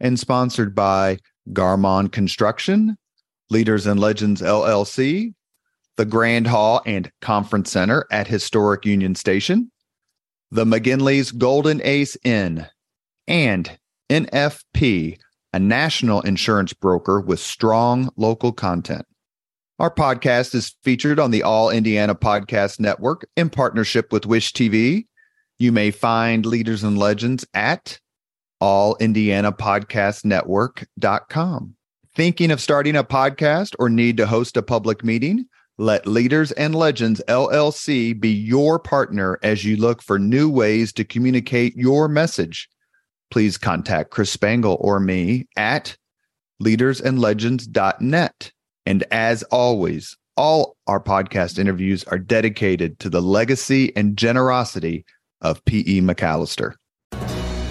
and sponsored by Garmong Construction, Leaders and Legends LLC, the Grand Hall and Conference Center at Historic Union Station, the McGinley's Golden Ace Inn, and NFP, a national insurance broker with strong local content. Our podcast is featured on the All Indiana Podcast Network in partnership with Wish TV. You may find Leaders and Legends at allindianapodcastnetwork.com. Thinking of starting a podcast or need to host a public meeting? Let Leaders and Legends LLC be your partner as you look for new ways to communicate your message. Please contact Chris Spangle or me at leadersandlegends.net. And as always, all our podcast interviews are dedicated to the legacy and generosity of P.E. MacAllister.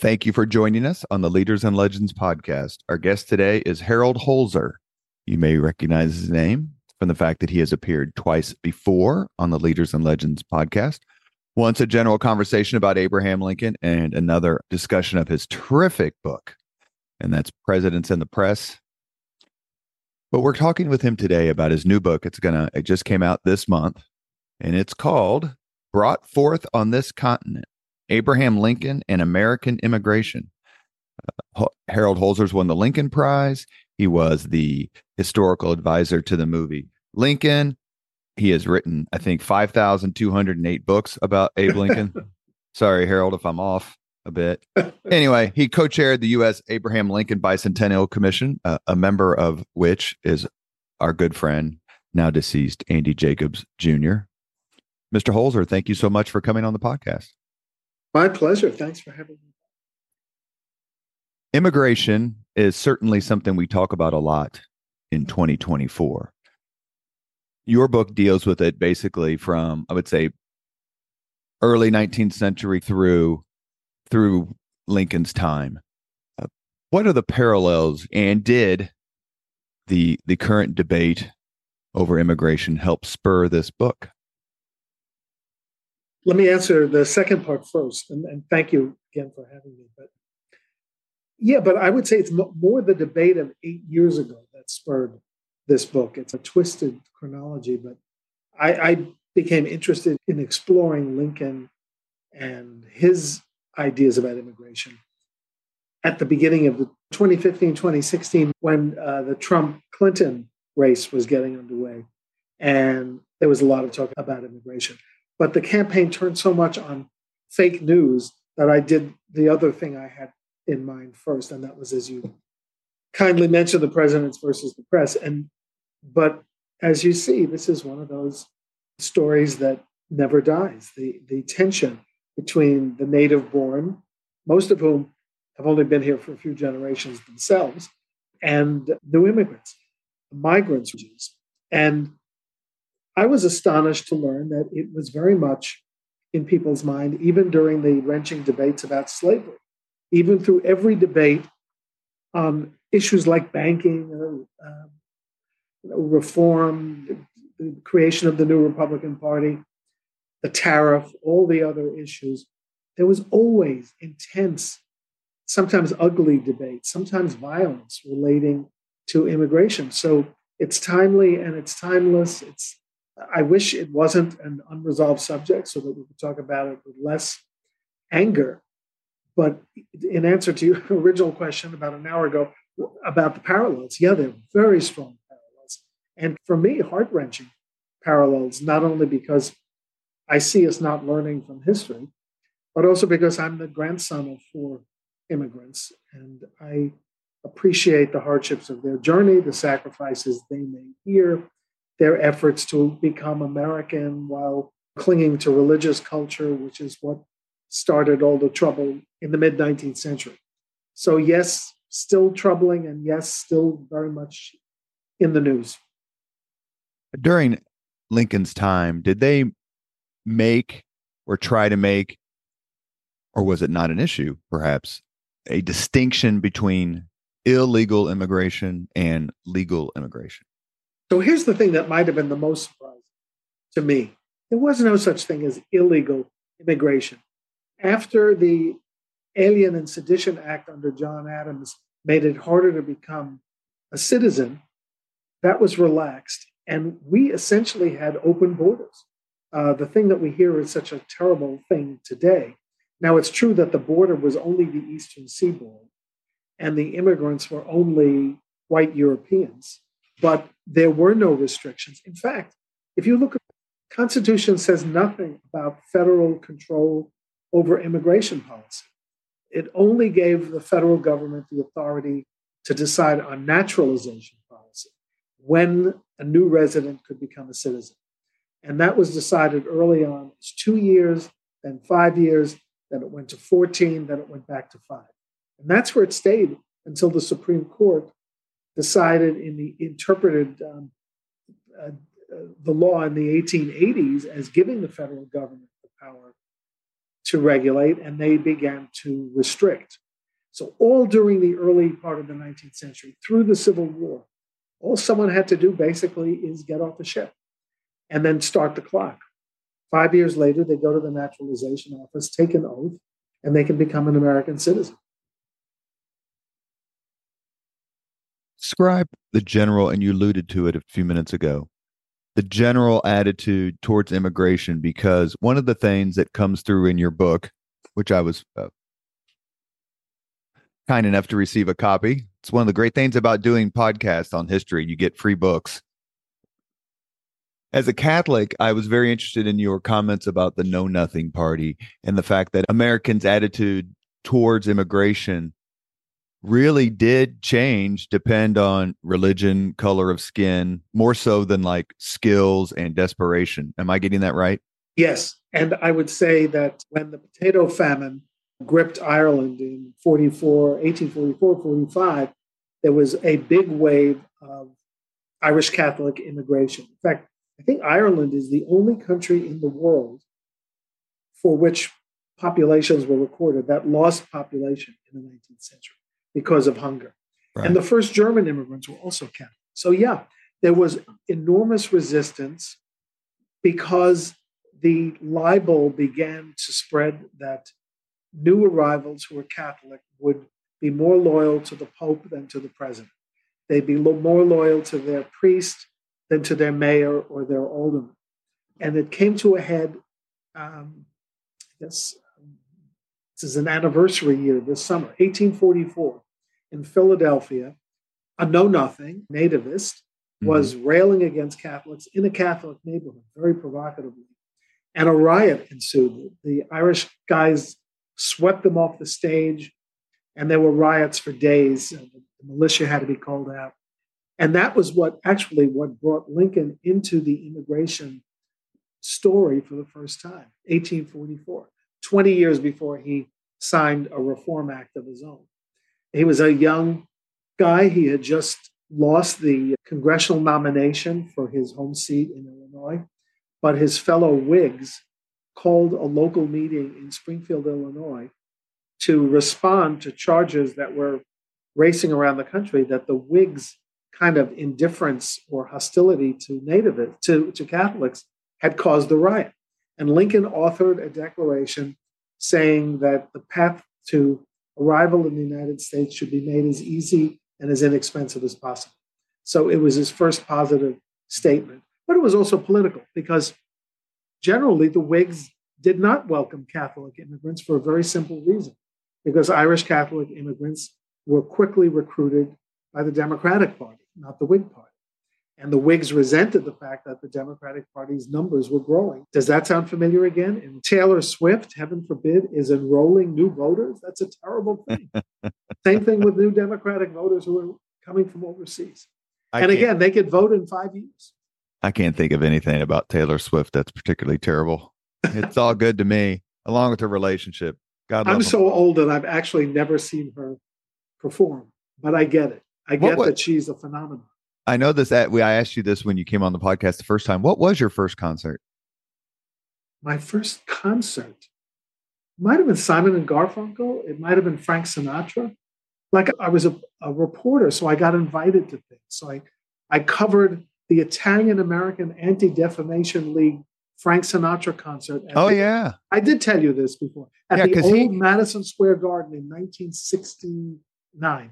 Thank you for joining us on the Leaders and Legends podcast. Our guest today is Harold Holzer. You may recognize his name from the fact that he has appeared twice before on the Leaders and Legends podcast. Once a general conversation about Abraham Lincoln, and another discussion of his terrific book, and that's Presidents and the Press. But we're talking with him today about his new book. It's gonna it just came out this month, and it's called Brought Forth on This Continent Abraham Lincoln and American Immigration. Uh, Harold Holzer's won the Lincoln Prize. He was the historical advisor to the movie Lincoln. He has written, I think, 5,208 books about Abe Lincoln. Sorry, Harold, if I'm off a bit. Anyway, he co chaired the U.S. Abraham Lincoln Bicentennial Commission, uh, a member of which is our good friend, now deceased Andy Jacobs Jr. Mr. Holzer, thank you so much for coming on the podcast. My pleasure. Thanks for having me. Immigration is certainly something we talk about a lot in 2024. Your book deals with it basically from, I would say, early 19th century through through Lincoln's time. Uh, what are the parallels and did the the current debate over immigration help spur this book? Let me answer the second part first, and, and, thank you again for having me. But yeah, but I would say it's more the debate of eight years ago that spurred this book. It's a twisted chronology, but I, I became interested in exploring Lincoln and his ideas about immigration at the beginning of the 2015 2016 when uh, the Trump Clinton race was getting underway. And there was a lot of talk about immigration. But the campaign turned so much on fake news that I did the other thing I had in mind first, and that was as you kindly mentioned the presidents versus the press. And but as you see, this is one of those stories that never dies. The the tension between the native born, most of whom have only been here for a few generations themselves, and new immigrants, migrants, and I was astonished to learn that it was very much in people's mind, even during the wrenching debates about slavery, even through every debate on issues like banking, uh, uh, reform, the creation of the new Republican Party, the tariff, all the other issues. There was always intense, sometimes ugly debate, sometimes violence relating to immigration. So it's timely and it's timeless. It's I wish it wasn't an unresolved subject so that we could talk about it with less anger. But in answer to your original question about an hour ago, about the parallels. Yeah, they're very strong parallels. And for me, heart wrenching parallels, not only because I see us not learning from history, but also because I'm the grandson of four immigrants and I appreciate the hardships of their journey, the sacrifices they made here, their efforts to become American while clinging to religious culture, which is what started all the trouble in the mid 19th century. So, yes, still troubling, and yes, still very much in the news. During Lincoln's time, did they make or try to make, or was it not an issue, perhaps, a distinction between illegal immigration and legal immigration? So here's the thing that might have been the most surprising to me there was no such thing as illegal immigration. After the Alien and Sedition Act under John Adams made it harder to become a citizen, that was relaxed. And we essentially had open borders. Uh, the thing that we hear is such a terrible thing today. Now, it's true that the border was only the eastern seaboard, and the immigrants were only white Europeans, but there were no restrictions. In fact, if you look at the Constitution says nothing about federal control over immigration policy. It only gave the federal government the authority to decide on naturalization policy when a new resident could become a citizen. And that was decided early on. It's two years, then five years, then it went to 14, then it went back to five. And that's where it stayed until the Supreme Court decided in the interpreted um, uh, uh, the law in the 1880s as giving the federal government the power to regulate, and they began to restrict. So, all during the early part of the 19th century, through the Civil War, all someone had to do basically is get off the ship and then start the clock. Five years later, they go to the naturalization office, take an oath, and they can become an American citizen. Describe the general, and you alluded to it a few minutes ago, the general attitude towards immigration, because one of the things that comes through in your book, which I was uh, kind enough to receive a copy, it's one of the great things about doing podcasts on history. You get free books as a Catholic, I was very interested in your comments about the Know Nothing Party and the fact that Americans' attitude towards immigration really did change depend on religion, color of skin, more so than like skills and desperation. Am I getting that right? Yes. And I would say that when the potato famine gripped Ireland in 44, 1844, 45, there was a big wave of Irish Catholic immigration. In fact, I think Ireland is the only country in the world for which populations were recorded that lost population in the 19th century because of hunger. Right. And the first German immigrants were also Catholic. So, yeah, there was enormous resistance because the libel began to spread that new arrivals who were Catholic would be more loyal to the Pope than to the president. They'd be more loyal to their priest than to their mayor or their alderman. And it came to a head, um, I guess this is an anniversary year this summer, 1844, in Philadelphia. A know nothing nativist mm-hmm. was railing against Catholics in a Catholic neighborhood very provocatively. And a riot ensued. The Irish guys swept them off the stage, and there were riots for days. The militia had to be called out. And that was what actually what brought Lincoln into the immigration story for the first time, 1844, 20 years before he signed a reform act of his own. He was a young guy. He had just lost the congressional nomination for his home seat in Illinois, but his fellow Whigs called a local meeting in Springfield, Illinois, to respond to charges that were racing around the country that the Whigs kind of indifference or hostility to native to, to Catholics had caused the riot. And Lincoln authored a declaration saying that the path to arrival in the United States should be made as easy and as inexpensive as possible. So it was his first positive statement. But it was also political because generally the Whigs did not welcome Catholic immigrants for a very simple reason because Irish Catholic immigrants were quickly recruited by the Democratic Party, not the Whig Party. And the Whigs resented the fact that the Democratic Party's numbers were growing. Does that sound familiar again? And Taylor Swift, heaven forbid, is enrolling new voters. That's a terrible thing. Same thing with new Democratic voters who are coming from overseas. I and again, they could vote in five years. I can't think of anything about Taylor Swift that's particularly terrible. It's all good to me, along with her relationship. God, I'm so old that I've actually never seen her perform, but I get it. I get what, that she's a phenomenon. I know this. Uh, at, I asked you this when you came on the podcast the first time. What was your first concert? My first concert might have been Simon and Garfunkel. It might have been Frank Sinatra. Like I was a, a reporter, so I got invited to things. So I, I covered the Italian American Anti Defamation League Frank Sinatra concert. Oh the, yeah, I did tell you this before at yeah, the old he, Madison Square Garden in 1969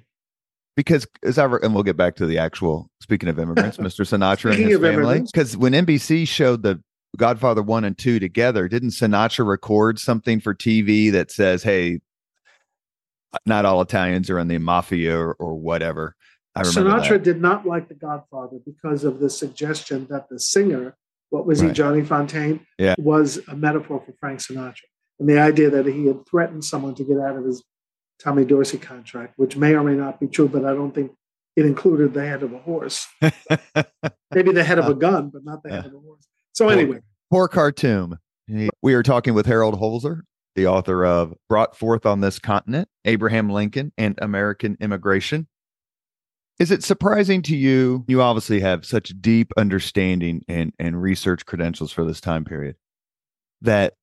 because as I and we'll get back to the actual speaking of immigrants, Mr. Sinatra and his family. Because when NBC showed the Godfather one and two together, didn't Sinatra record something for TV that says, "Hey, not all Italians are in the mafia or, or whatever." I remember Sinatra that. did not like the Godfather because of the suggestion that the singer, what was right. he, Johnny Fontane, yeah. was a metaphor for Frank Sinatra, and the idea that he had threatened someone to get out of his Tommy Dorsey contract, which may or may not be true, but I don't think it included the head of a horse. Maybe the head of a uh, gun, but not the head of a horse. So anyway, poor, poor Khartoum. We are talking with Harold Holzer, the author of Brought Forth on This Continent, Abraham Lincoln and American Immigration. Is it surprising to you? You obviously have such deep understanding and, and research credentials for this time period that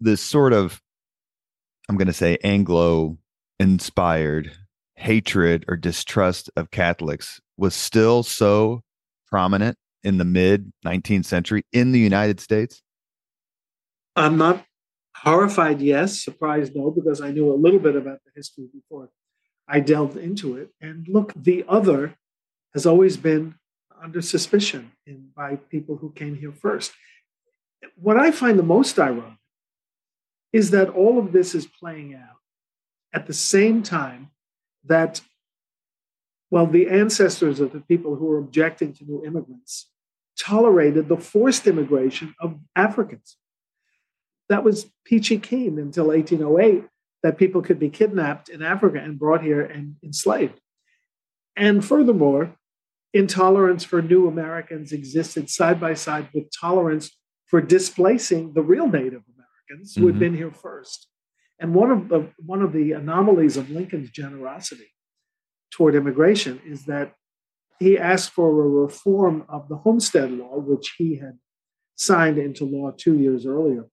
this sort of, I'm going to say, Anglo inspired hatred or distrust of Catholics was still so prominent in the mid 19th century in the United States? I'm not horrified, yes, surprised, no, because I knew a little bit about the history before I delved into it. And look, the other has always been under suspicion in, by people who came here first. What I find the most ironic is that all of this is playing out at the same time that, well, the ancestors of the people who were objecting to new immigrants tolerated the forced immigration of Africans. That was peachy keen until 1808, that people could be kidnapped in Africa and brought here and enslaved. And furthermore, intolerance for new Americans existed side by side with tolerance for displacing the real Native Americans who mm-hmm. had been here first. And one of the one of the anomalies of Lincoln's generosity toward immigration is that he asked for a reform of the homestead law, which he had signed into law two years earlier,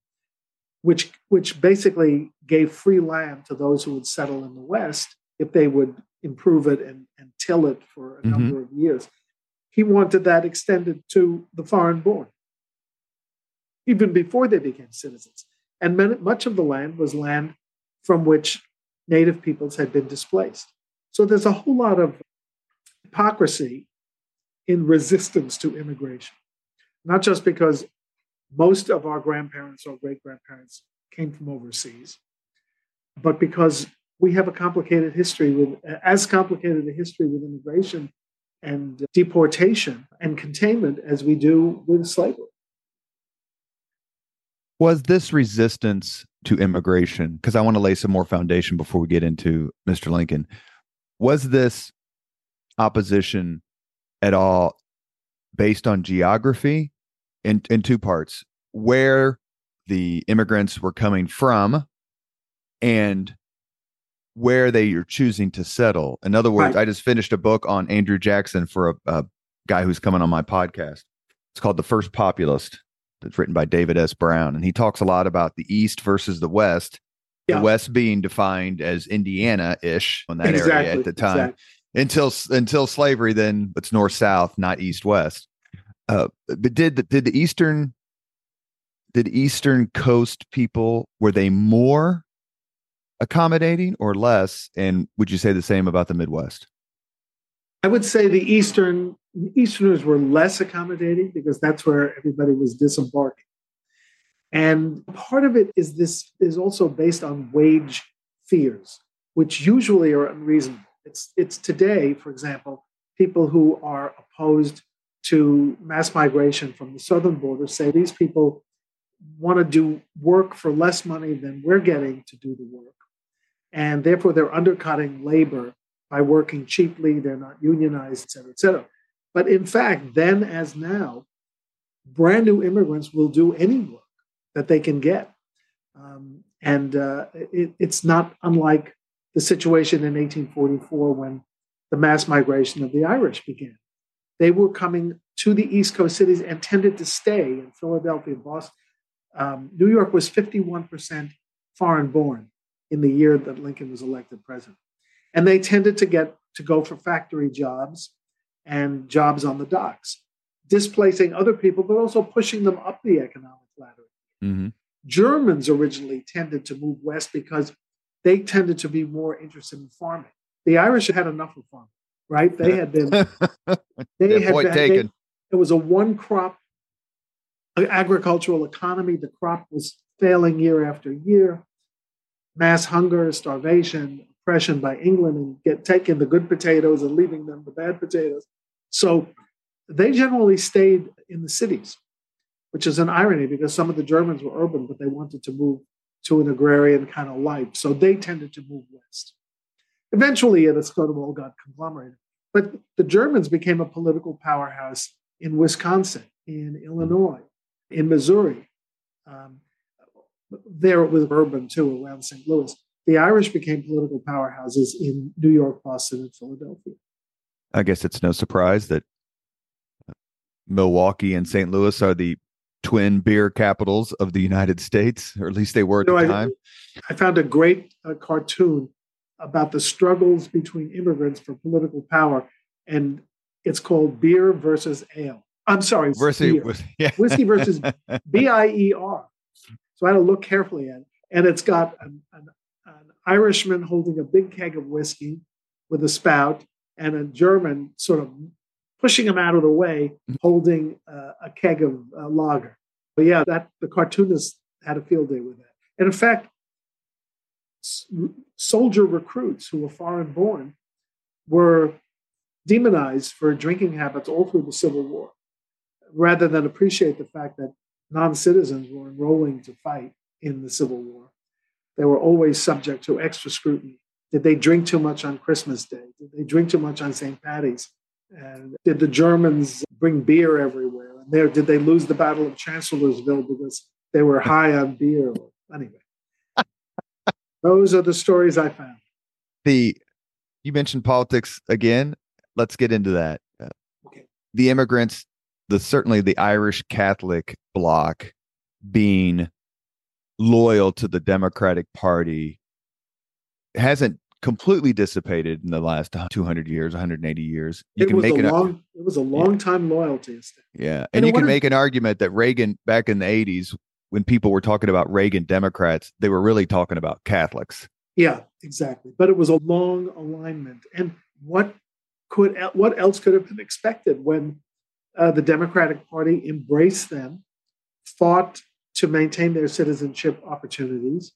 which which basically gave free land to those who would settle in the West if they would improve it and, and till it for a mm-hmm. number of years. He wanted that extended to the foreign born, even before they became citizens. And much of the land was land from which native peoples had been displaced. So there's a whole lot of hypocrisy in resistance to immigration, not just because most of our grandparents or great grandparents came from overseas, but because we have a complicated history with as complicated a history with immigration and deportation and containment as we do with slavery. Was this resistance to immigration, because I want to lay some more foundation before we get into Mr. Lincoln, was this opposition at all based on geography in, in two parts? Where the immigrants were coming from and where they are choosing to settle. In other words, right. I just finished a book on Andrew Jackson for a, a guy who's coming on my podcast. It's called The First Populist that's written by David S. Brown, and he talks a lot about the East versus the West. Yeah. The West being defined as Indiana-ish on that exactly, area at the time, exactly. until until slavery. Then it's north south, not east west. Uh, but did the, did the eastern did eastern coast people were they more accommodating or less? And would you say the same about the Midwest? I would say the eastern Easterners were less accommodating because that's where everybody was disembarking. And part of it is this is also based on wage fears, which usually are unreasonable. It's, it's today, for example, people who are opposed to mass migration from the southern border say these people want to do work for less money than we're getting to do the work. And therefore, they're undercutting labor by working cheaply, they're not unionized, et cetera, et cetera. But in fact, then as now, brand new immigrants will do any work that they can get. Um, and uh, it, it's not unlike the situation in 1844 when the mass migration of the Irish began. They were coming to the East Coast cities and tended to stay in Philadelphia, Boston. Um, New York was 51% foreign born in the year that Lincoln was elected president. And they tended to get to go for factory jobs and jobs on the docks, displacing other people, but also pushing them up the economic ladder. Mm-hmm. Germans originally tended to move west because they tended to be more interested in farming. The Irish had enough of farming, right? They had been. They had been, taken. It was a one crop agricultural economy. The crop was failing year after year. Mass hunger, starvation, oppression by England, and get taking the good potatoes and leaving them the bad potatoes. So they generally stayed in the cities, which is an irony because some of the Germans were urban, but they wanted to move to an agrarian kind of life. So they tended to move west. Eventually, it sort of all got conglomerated. But the Germans became a political powerhouse in Wisconsin, in Illinois, in Missouri. Um, there it was urban too, around St. Louis. The Irish became political powerhouses in New York, Boston, and Philadelphia. I guess it's no surprise that Milwaukee and St. Louis are the twin beer capitals of the United States, or at least they were at you know, the time. I, I found a great uh, cartoon about the struggles between immigrants for political power, and it's called Beer versus Ale. I'm sorry, versus, yeah. whiskey versus B I E R. So I had to look carefully at it, and it's got an, an, an Irishman holding a big keg of whiskey with a spout, and a German sort of pushing him out of the way, mm-hmm. holding uh, a keg of uh, lager. But yeah, that the cartoonist had a field day with that. And in fact, s- soldier recruits who were foreign born were demonized for drinking habits all through the Civil War, rather than appreciate the fact that non citizens were enrolling to fight in the Civil War. They were always subject to extra scrutiny. Did they drink too much on Christmas Day? Did they drink too much on St. Patty's? And did the Germans bring beer everywhere? And there, did they lose the Battle of Chancellorsville because they were high on beer? Anyway, those are the stories I found. The you mentioned politics again. Let's get into that. Okay. The immigrants, the certainly the Irish Catholic bloc, being loyal to the Democratic Party hasn't completely dissipated in the last 200 years 180 years. You it can make an long, it was a long yeah. time loyalty yeah and, and you can make an argument that reagan back in the 80s when people were talking about reagan democrats they were really talking about catholics. Yeah exactly. But it was a long alignment. And what could what else could have been expected when uh, the democratic party embraced them fought to maintain their citizenship opportunities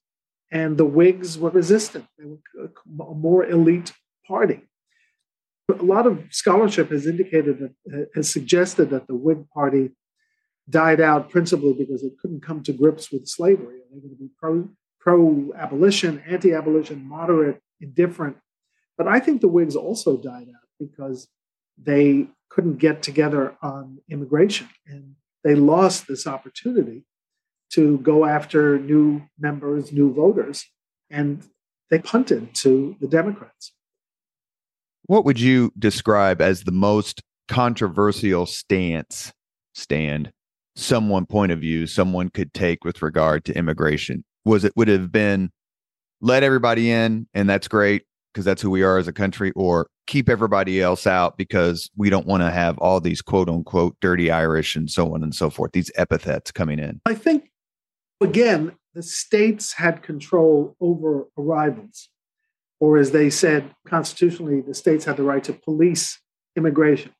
and the Whigs were resistant. They were a more elite party. A lot of scholarship has indicated that uh, has suggested that the Whig Party died out principally because it couldn't come to grips with slavery. They were going to be pro pro abolition, anti abolition, moderate, indifferent. But I think the Whigs also died out because they couldn't get together on immigration and they lost this opportunity to go after new members, new voters, and they punted to the Democrats. What would you describe as the most controversial stance stand someone point of view someone could take with regard to immigration? Was it would have been let everybody in and that's great because that's who we are as a country or keep everybody else out because we don't want to have all these quote unquote dirty Irish and so on and so forth, these epithets coming in? I think Again, the states had control over arrivals, or as they said constitutionally, the states had the right to police immigration.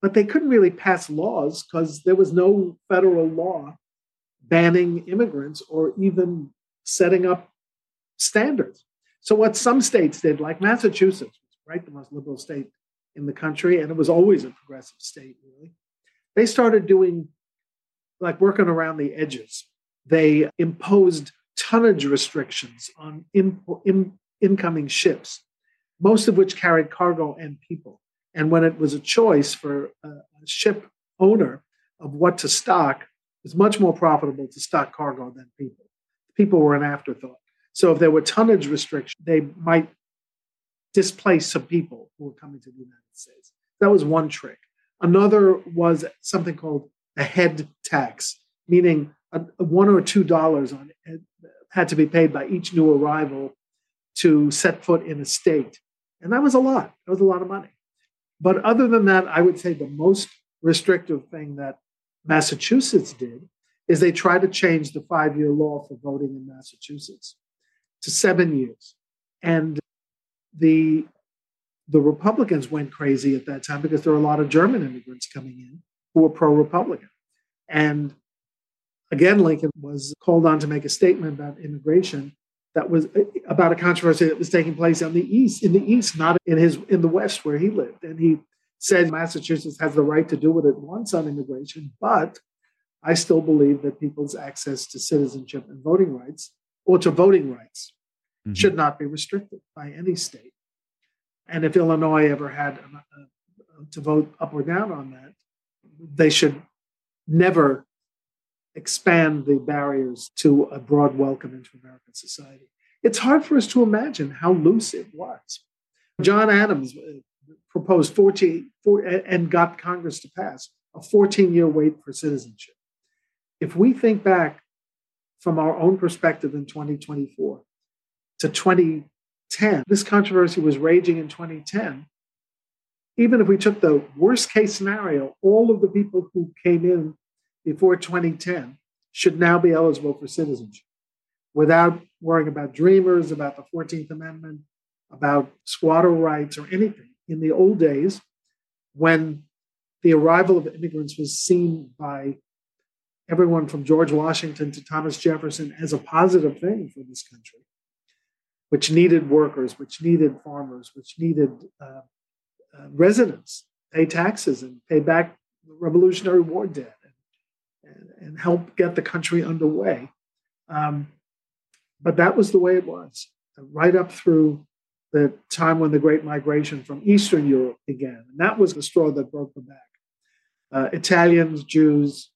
But they couldn't really pass laws because there was no federal law banning immigrants or even setting up standards. So, what some states did, like Massachusetts, right? The most liberal state in the country, and it was always a progressive state, really. They started doing like working around the edges. They imposed tonnage restrictions on in, in, incoming ships, most of which carried cargo and people. And when it was a choice for a, ship owner of what to stock, it's much more profitable to stock cargo than people. People were an afterthought. So if there were tonnage restrictions, they might displace some people who were coming to the United States. That was one trick. Another was something called a head tax, meaning one or two dollars on had to be paid by each new arrival to set foot in a state, and that was a lot. That was a lot of money. But other than that, I would say the most restrictive thing that Massachusetts did is they tried to change the five-year law for voting in Massachusetts to seven years, and the the Republicans went crazy at that time because there were a lot of German immigrants coming in who were pro-Republican, and again, Lincoln was called on to make a statement about immigration that was uh, about a controversy that was taking place on the east, in the east, not in his in the west where he lived. And he said Massachusetts has the right to do what it wants on immigration, but I still believe that people's access to citizenship and voting rights, or to voting rights, mm-hmm. should not be restricted by any state. And if Illinois ever had uh, to vote up or down on that, they should never expand the barriers to a broad welcome into American society. It's hard for us to imagine how loose it was. John Adams uh, proposed 14 and got Congress to pass a 14 year wait for citizenship. If we think back from our own perspective in 2024 to 2010, this controversy was raging in 2010. Even if we took the worst case scenario, all of the people who came in before 2010 should now be eligible for citizenship without worrying about dreamers, about the 14th Amendment, about squatter rights, or anything. In the old days, when the arrival of immigrants was seen by everyone from George Washington to Thomas Jefferson as a positive thing for this country, which needed workers, which needed farmers, which needed uh, uh, residents, pay taxes and pay back the Revolutionary War debt and, and help get the country underway. Um, but that was the way it was, right up through the time when the Great Migration from Eastern Europe began. And that was the straw that broke the back. Uh, Italians, Jews,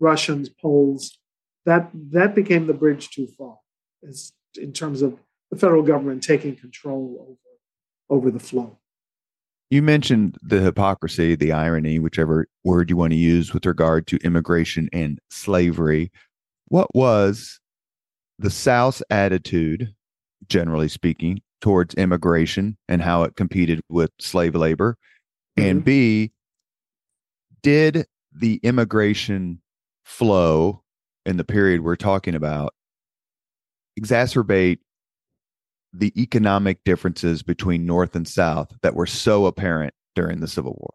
Russians, Poles, that, that became the bridge too far as, in terms of the federal government taking control over, over the flow. You mentioned the hypocrisy, the irony, whichever word you want to use with regard to immigration and slavery. What was the South's attitude, generally speaking, towards immigration and how it competed with slave labor? Mm-hmm. And B, did the immigration flow in the period we're talking about exacerbate the economic differences between North and South that were so apparent during the Civil War?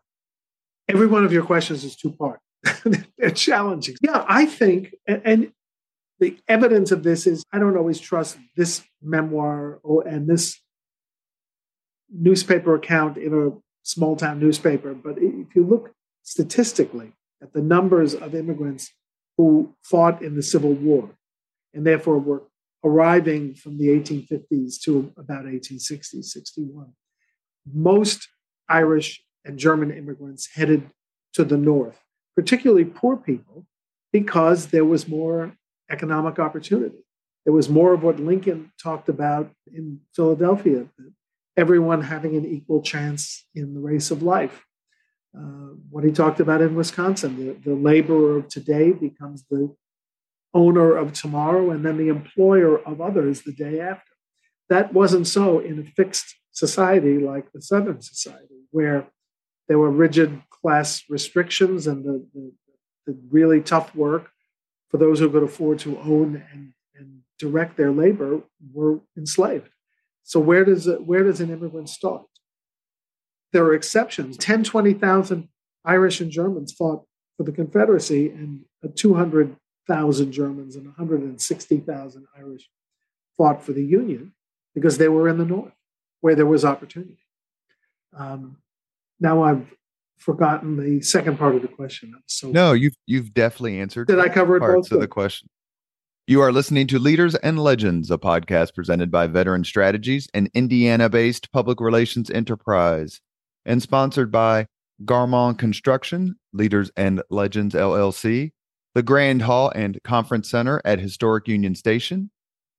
Every one of your questions is two part. They're challenging. Yeah, I think, and, the evidence of this is I don't always trust this memoir or and this newspaper account in a small town newspaper. But if you look statistically at the numbers of immigrants who fought in the Civil War and therefore were arriving from the 1850s to about 1860, 61. Most Irish and German immigrants headed to the north, particularly poor people, because there was more economic opportunity. There was more of what Lincoln talked about in Philadelphia everyone having an equal chance in the race of life. Uh, what he talked about in Wisconsin, the, the laborer of today becomes the owner of tomorrow and then the employer of others the day after. That wasn't so in a fixed society like the Southern society, where there were rigid class restrictions and the, the, the really tough work for those who could afford to own and, and direct their labor were enslaved. So where does it, where does an immigrant start? There are exceptions. 10, 20,000 Irish and Germans fought for the Confederacy, and 200 thousand Germans and 160,000 Irish fought for the Union because they were in the North, where there was opportunity. Um, now I've forgotten the second part of the question. So no, you've you've definitely answered. Did I cover parts of the question? You are listening to Leaders and Legends, a podcast presented by Veteran Strategies, an Indiana-based public relations enterprise, and sponsored by Garmong Construction, Leaders and Legends LLC, the Grand Hall and Conference Center at Historic Union Station,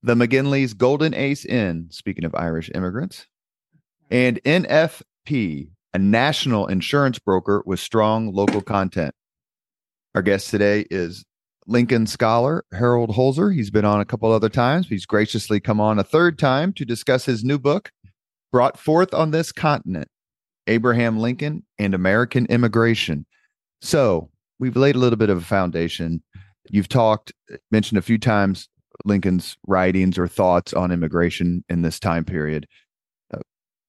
the McGinley's Golden Ace Inn, speaking of Irish immigrants, and NFP, a national insurance broker with strong local content. Our guest today is Lincoln scholar Harold Holzer. He's been on a couple other times. He's graciously come on a third time to discuss his new book, Brought Forth on This Continent Abraham Lincoln and American Immigration. So we've laid a little bit of a foundation. You've talked, mentioned a few times Lincoln's writings or thoughts on immigration in this time period. Uh,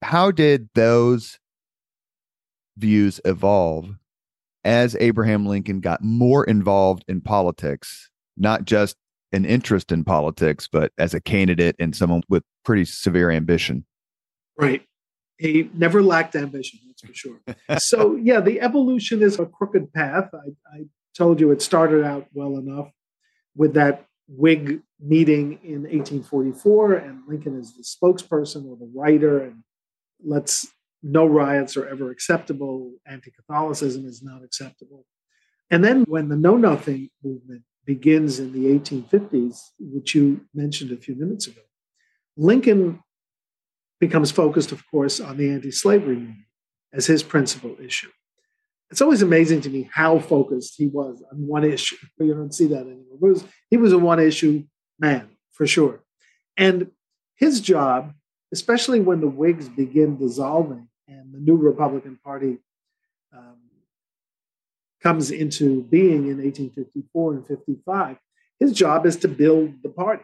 how did those views evolve as Abraham Lincoln got more involved in politics, not just an interest in politics, but as a candidate and someone with pretty severe ambition. Right. He never lacked ambition, that's for sure. so, yeah, the evolution is a crooked path. I, I told you it started out well enough with that Whig meeting in 1844, and Lincoln is the spokesperson or the writer, and let's no riots are ever acceptable, anti Catholicism is not acceptable. And then when the Know Nothing movement begins in the 1850s, which you mentioned a few minutes ago, Lincoln becomes focused, of course, on the anti slavery movement as his principal issue. It's always amazing to me how focused he was on one issue. You don't see that anymore. Was, he was a one issue man, for sure. And his job, especially when the Whigs begin dissolving, and the new Republican Party um, comes into being in 1854 and 55, his job is to build the party.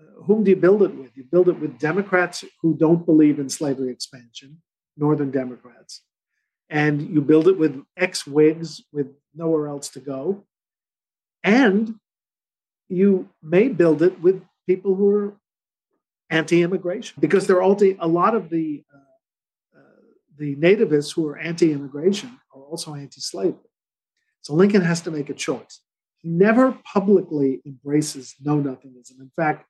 Uh, whom do you build it with? You build it with Democrats who don't believe in slavery expansion, Northern Democrats, and you build it with ex Whigs with nowhere else to go. And you may build it with people who are anti immigration because there are a lot of the uh, the nativists who are anti immigration are also anti slavery. So Lincoln has to make a choice. He never publicly embraces know nothingism. In fact,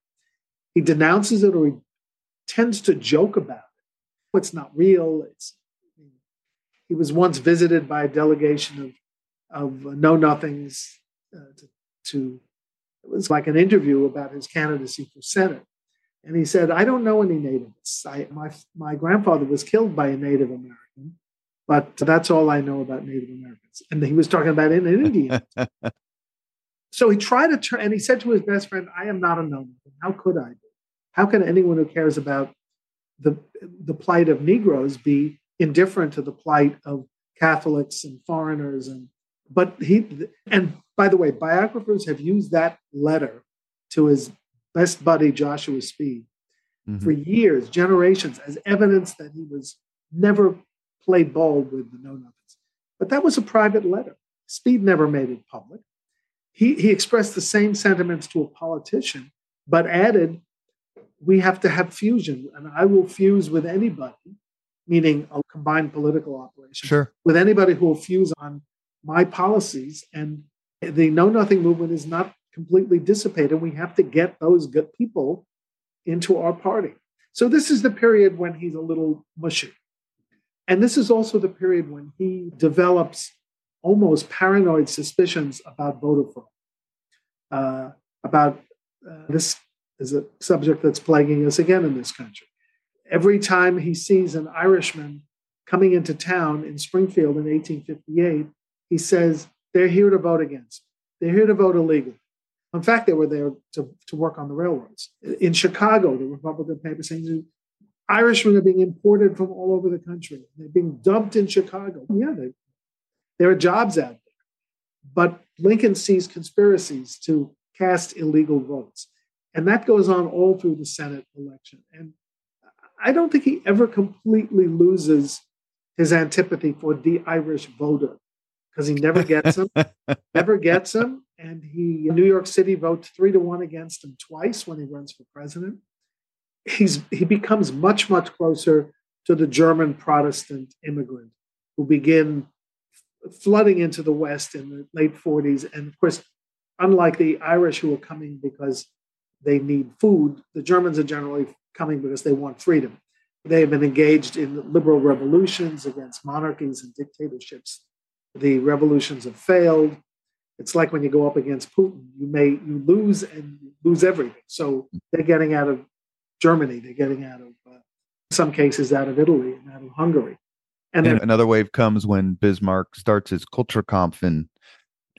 he denounces it or he tends to joke about it. It's not real. It's, he was once visited by a delegation of, of know nothings uh, to, to, it was like an interview about his candidacy for Senate. And he said, I don't know any natives. I, my, my grandfather was killed by a Native American, but that's all I know about Native Americans. And he was talking about in, in India. so he tried to turn, and he said to his best friend, I am not a no How could I be? How can anyone who cares about the, the plight of Negroes be indifferent to the plight of Catholics and foreigners? And but he and by the way, biographers have used that letter to his best buddy Joshua Speed mm-hmm. for years, generations, as evidence that he was never played ball with the Know Nothings. But that was a private letter. Speed never made it public. He, he expressed the same sentiments to a politician, but added, We have to have fusion, and I will fuse with anybody, meaning a combined political operation, sure. with anybody who will fuse on my policies. And the Know Nothing movement is not completely dissipated. We have to get those good people into our party. So this is the period when he's a little mushy. And this is also the period when he develops almost paranoid suspicions about voter fraud. Uh, about uh, this is a subject that's plaguing us again in this country. Every time he sees an Irishman coming into town in Springfield in 1858, he says, They're here to vote against. They're here to vote illegally. In fact, they were there to, to work on the railroads. In Chicago, the Republican paper saying Irishmen are being imported from all over the country. They're being dumped in Chicago. Yeah, they, there are jobs out there. But Lincoln sees conspiracies to cast illegal votes. And that goes on all through the Senate election. And I don't think he ever completely loses his antipathy for the Irish voter because he never gets him, never gets him. And he, New York City votes three to one against him twice when he runs for president. He's he becomes much much closer to the German Protestant immigrant who begin flooding into the West in the late 40s. And of course, unlike the Irish who are coming because they need food, the Germans are generally coming because they want freedom. They have been engaged in liberal revolutions against monarchies and dictatorships. The revolutions have failed. It's like when you go up against Putin, you may you lose and lose everything. So they're getting out of Germany, they're getting out of uh, some cases out of Italy and out of Hungary. And, and another wave comes when Bismarck starts his Kulturkampf in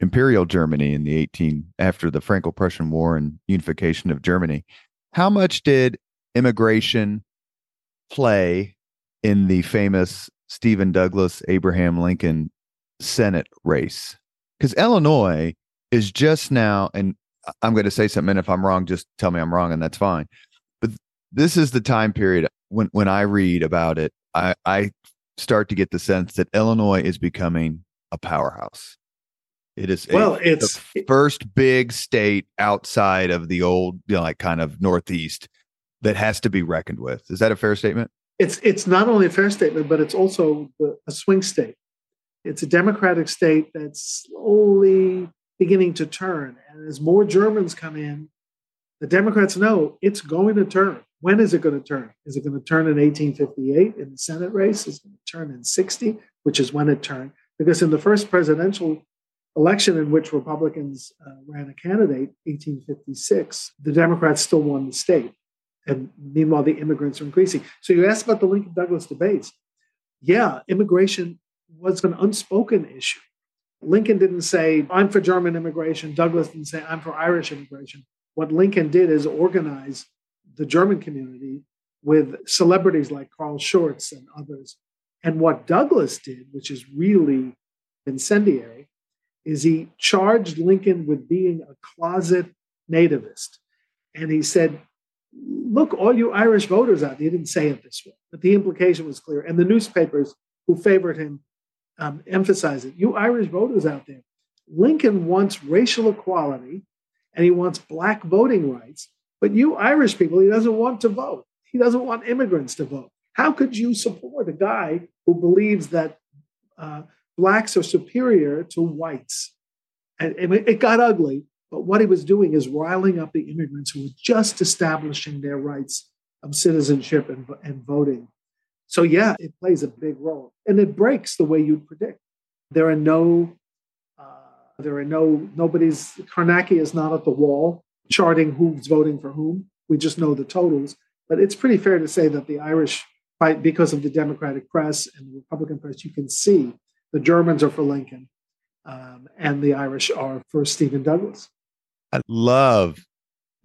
Imperial Germany in the 18 after the Franco-Prussian War and unification of Germany. How much did immigration play in the famous Stephen Douglas Abraham Lincoln Senate race? Because Illinois is just now, and I'm going to say something. And if I'm wrong, just tell me I'm wrong, and that's fine. But this is the time period when when I read about it, I, I start to get the sense that Illinois is becoming a powerhouse. It is well, a, it's the first big state outside of the old, you know, like kind of Northeast that has to be reckoned with. Is that a fair statement? It's it's not only a fair statement, but it's also a swing state. It's a democratic state that's slowly beginning to turn, and as more Germans come in, the Democrats know it's going to turn. When is it going to turn? Is it going to turn in 1858 in the Senate race? Is it going to turn in 60, which is when it turned? Because in the first presidential election in which Republicans uh, ran a candidate, 1856, the Democrats still won the state. And meanwhile, the immigrants are increasing. So you asked about the Lincoln Douglas debates. Yeah, immigration was an unspoken issue. Lincoln didn't say, I'm for German immigration. Douglas didn't say, I'm for Irish immigration. What Lincoln did is organize the German community with celebrities like Carl Schurz and others. And what Douglas did, which is really incendiary, is he charged Lincoln with being a closet nativist. And he said, Look, all you Irish voters out there, he didn't say it this way, but the implication was clear. And the newspapers who favored him um, emphasized it. You Irish voters out there, Lincoln wants racial equality and he wants black voting rights. But you Irish people, he doesn't want to vote. He doesn't want immigrants to vote. How could you support a guy who believes that uh, blacks are superior to whites? And, it got ugly. But what he was doing is riling up the immigrants who were just establishing their rights of citizenship and, and voting. So, yeah, it plays a big role. And it breaks the way you'd predict. There are no, uh, there are no, nobody's, Kornacki is not at the wall charting who's voting for whom. We just know the totals. But it's pretty fair to say that the Irish, fight because of the Democratic press and the Republican press, you can see the Germans are for Lincoln um, and the Irish are for Stephen Douglas. I love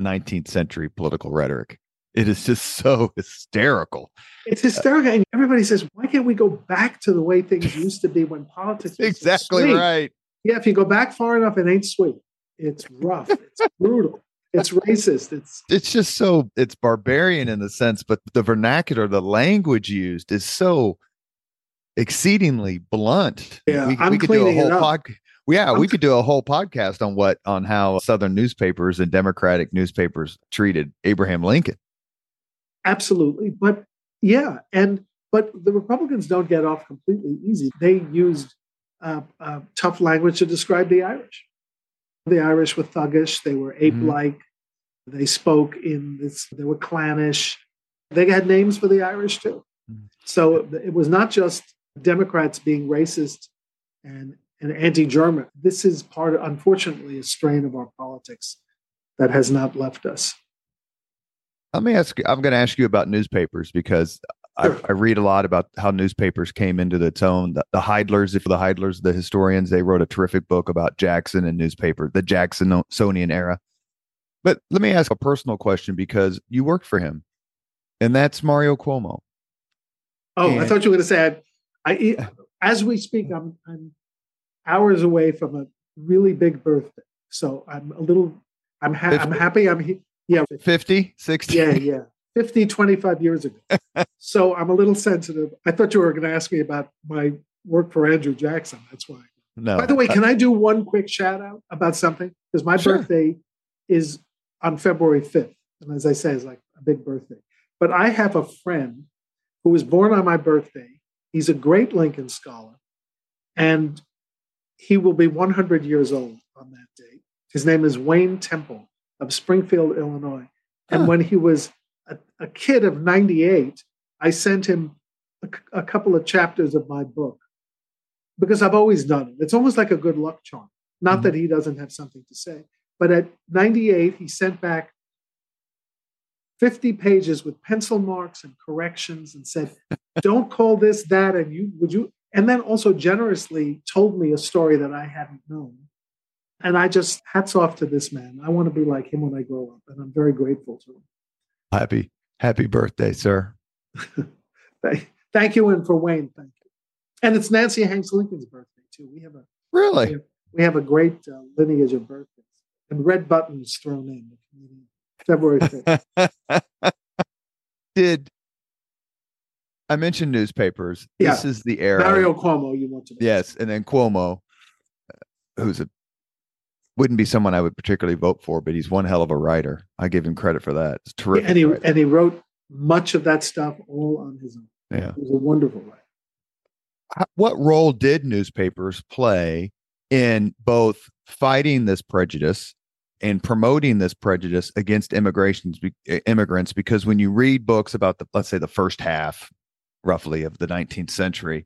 19th century political rhetoric. It is just so hysterical. It's hysterical. And everybody says, why can't we go back to the way things used to be when politics exactly right. Yeah, if you go back far enough, it ain't sweet. It's rough. It's brutal it's racist. It's it's just so it's barbarian in the sense, but the vernacular, the language used is so exceedingly blunt. Yeah, we, I'm we could do a whole podcast. Yeah, I'm we could do a whole podcast on what on how Southern newspapers and Democratic newspapers treated Abraham Lincoln. Absolutely, but yeah, and but the Republicans don't get off completely easy. They used uh, uh, tough language to describe the Irish. The Irish were thuggish, they were ape like, mm-hmm. They spoke in this, they were clannish. They had names for the Irish too. Mm-hmm. So it was not just Democrats being racist and, and anti German. This is part, of, unfortunately, a strain of our politics that has not left us. Let me ask you, I'm going to ask you about newspapers because Sure. I, I, read a lot about how newspapers came into the tone. The, the Heidlers, if the Heidlers, the historians, they wrote a terrific book about Jackson and newspaper, the Jacksonian era. But let me ask a personal question because you worked for him, and that's Mario Cuomo. Oh, and, I thought you were going to say, I, I, as we speak, I'm, I'm hours away from a really big birthday. So I'm a little, I'm, ha- I'm happy I'm here. Yeah. 50, 60? Yeah, yeah. 50, 25 years ago. so I'm a little sensitive. I thought you were going to ask me about my work for Andrew Jackson. That's why. No. By the way, can I do one quick shout out about something? Because my sure. birthday is on February 5th. And as I say, it's like a big birthday. But I have a friend who was born on my birthday. He's a great Lincoln scholar, and he will be 100 years old on that date. His name is Wayne Temple of Springfield, Illinois. And huh. when he was a, a, kid of 98, I sent him a, a couple of chapters of my book because I've always done it. It's almost like a good luck charm. Not mm-hmm. that he doesn't have something to say, but at 98, he sent back 50 pages with pencil marks and corrections and said, don't call this that. And you would you, and then also generously told me a story that I hadn't known. And I just hats off to this man. I want to be like him when I grow up. And I'm very grateful to him. Happy, happy birthday, sir. thank, thank you. And for Wayne, thank you. And it's Nancy Hanks Lincoln's birthday, too. We have a really, we have, we have a great uh, lineage of birthdays and Red Buttons thrown in. February 5th. Did I mentioned newspapers? Yeah. This is the era. Mario Cuomo, you want to? Yes, and then Cuomo, uh, who's a wouldn't be someone I would particularly vote for, but he's one hell of a writer. I give him credit for that. It's terrific. Yeah, and he writer. and he wrote much of that stuff all on his own. Yeah, he was a wonderful writer. What role did newspapers play in both fighting this prejudice and promoting this prejudice against immigrations immigrants because when you read books about the let's say the first half roughly of the 19th century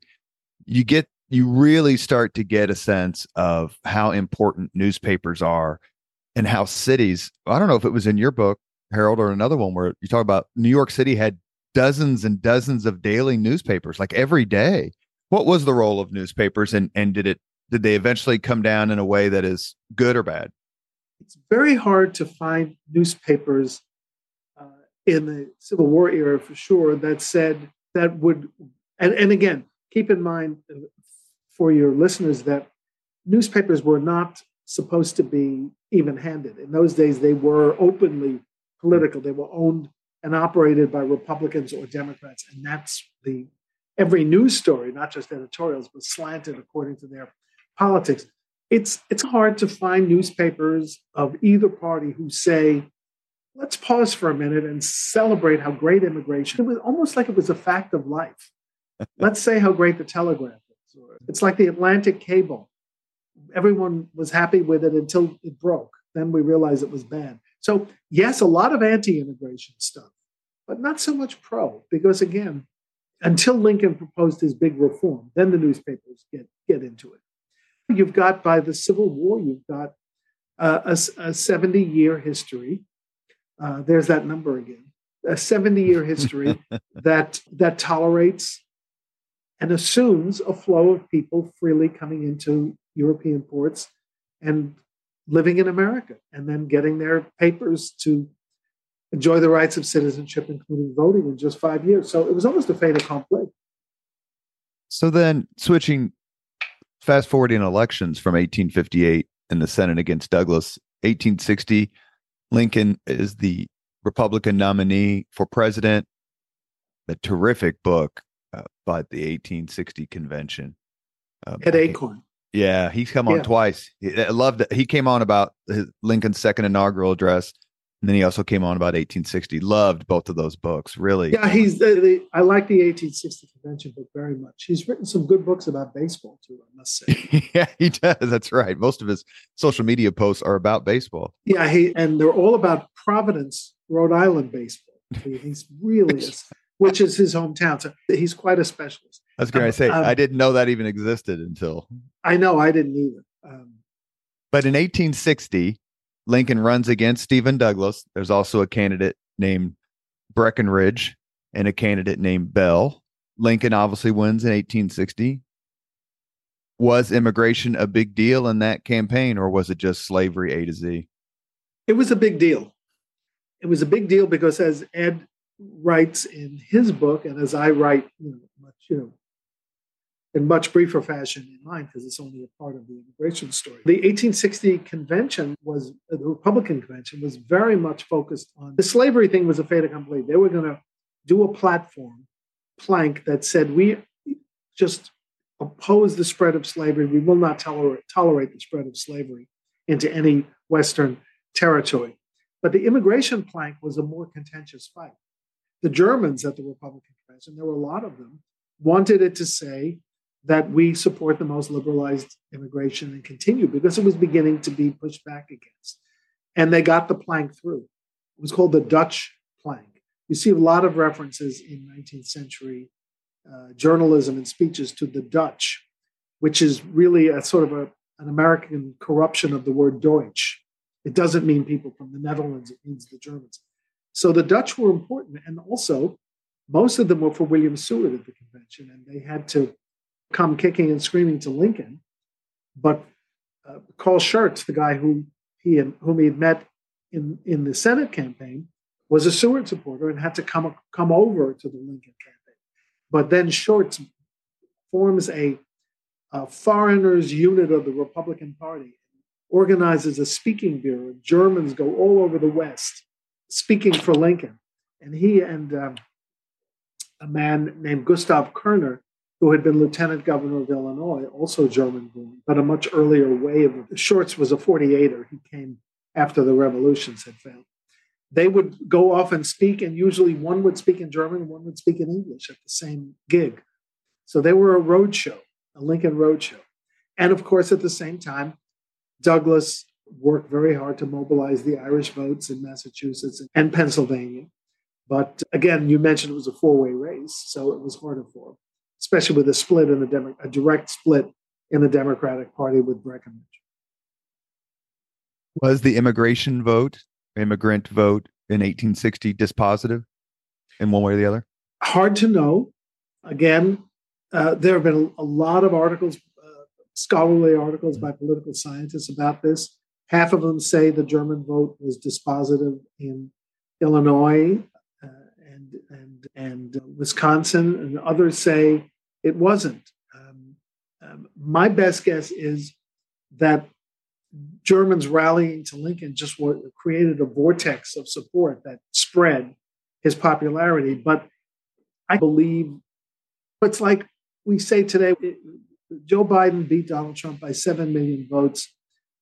you get you really start to get a sense of how important newspapers are and how cities i don't know if it was in your book harold or another one where you talk about new york city had dozens and dozens of daily newspapers like every day. What was the role of newspapers and and did it did they eventually come down in a way that is good or bad it's very hard to find newspapers uh, in the Civil War era for sure that said that would, and, and again, keep in mind uh, for your listeners that newspapers were not supposed to be even handed. In those days, they were openly political, they were owned and operated by Republicans or Democrats. And that's the every news story, not just editorials, was slanted according to their politics it's it's hard to find newspapers of either party who say let's pause for a minute and celebrate how great immigration it was almost like it was a fact of life. Let's say how great the telegraph is it's like the atlantic cable. Everyone was happy with it until it broke. Then we realized it was bad. So yes a lot of anti-immigration stuff but not so much pro because again until lincoln proposed his big reform then the newspapers get get into it You've got by the Civil War, you've got uh, a, a 70 year history. Uh, there's that number again. A 70 year history that that tolerates and assumes a flow of people freely coming into European ports and living in America, and then getting their papers to enjoy the rights of citizenship, including voting, in just five years. So it was almost a fait accompli. So then, switching fast forwarding elections from 1858 in the Senate against Douglas, 1860, Lincoln is the Republican nominee for president. A terrific book uh, by the 1860 convention. Ed Achorn. Yeah, he's come on yeah. twice. I loved it. He came on about his Lincoln's second inaugural address. And then he also came on about 1860. Loved both of those books. Really. Yeah, he's. The, the, I like the 1860 convention book very much. He's written some good books about baseball too. I must say. yeah, he does. That's right. Most of his social media posts are about baseball. Yeah, he and they're all about Providence, Rhode Island baseball. He's really, which is his hometown. So he's quite a specialist. I was going to um, say um, I didn't know that even existed until. I know I didn't either. Um, but in 1860, Lincoln runs against Stephen Douglas. There's also a candidate named Breckinridge and a candidate named Bell. Lincoln obviously wins in 1860. Was immigration a big deal in that campaign, or was it just slavery A to Z? It was a big deal. It was a big deal because, as Ed writes in his book, and as I write, you know, much, you know, in much briefer fashion in mind because it's only a part of the immigration story. The 1860 convention was uh, the Republican convention was very much focused on the slavery thing was a fait accompli. They were going to do a platform plank that said we just oppose the spread of slavery. We will not tolerate, tolerate the spread of slavery into any Western territory. But the immigration plank was a more contentious fight. The Germans at the Republican convention, there were a lot of them, wanted it to say that we support the most liberalized immigration and continue because it was beginning to be pushed back against. And they got the plank through. It was called the Dutch plank. You see a lot of references in 19th century uh, journalism and speeches to the Dutch, which is really a sort of a, an American corruption of the word Deutsch. It doesn't mean people from the Netherlands, it means the Germans. So the Dutch were important. And also, most of them were for William Seward at the convention, and they had to come kicking and screaming to Lincoln. But uh, Carl Schurz, the guy who he whom he had met in, in the Senate campaign, was a Seward supporter and had to come, come over to the Lincoln campaign. But then Schurz forms a, a foreigners unit of the Republican Party, organizes a speaking bureau. Germans go all over the West speaking for Lincoln. And he and um, a man named Gustav Koerner, who had been lieutenant governor of Illinois, also German born, but a much earlier wave. Schurz was a 48er. He came after the revolutions had failed. They would go off and speak, and usually one would speak in German, one would speak in English at the same gig. So they were a road show, a Lincoln road show. And of course, at the same time, Douglas worked very hard to mobilize the Irish votes in Massachusetts and Pennsylvania. But again, you mentioned it was a four-way race, so it was harder for him, especially with a split in the Demo- a direct split in the Democratic Party with Breckinridge. Was the immigration vote, immigrant vote in 1860 dispositive in one way or the other? Hard to know. Again, uh, there have been a lot of articles, uh, scholarly articles by political scientists about this. Half of them say the German vote was dispositive in Illinois uh, and and and Wisconsin, and others say it wasn't. Um, um, my best guess is that Germans rallying to Lincoln just created a vortex of support that spread his popularity. But I believe it's like we say today Joe Biden beat Donald Trump by 7 million votes.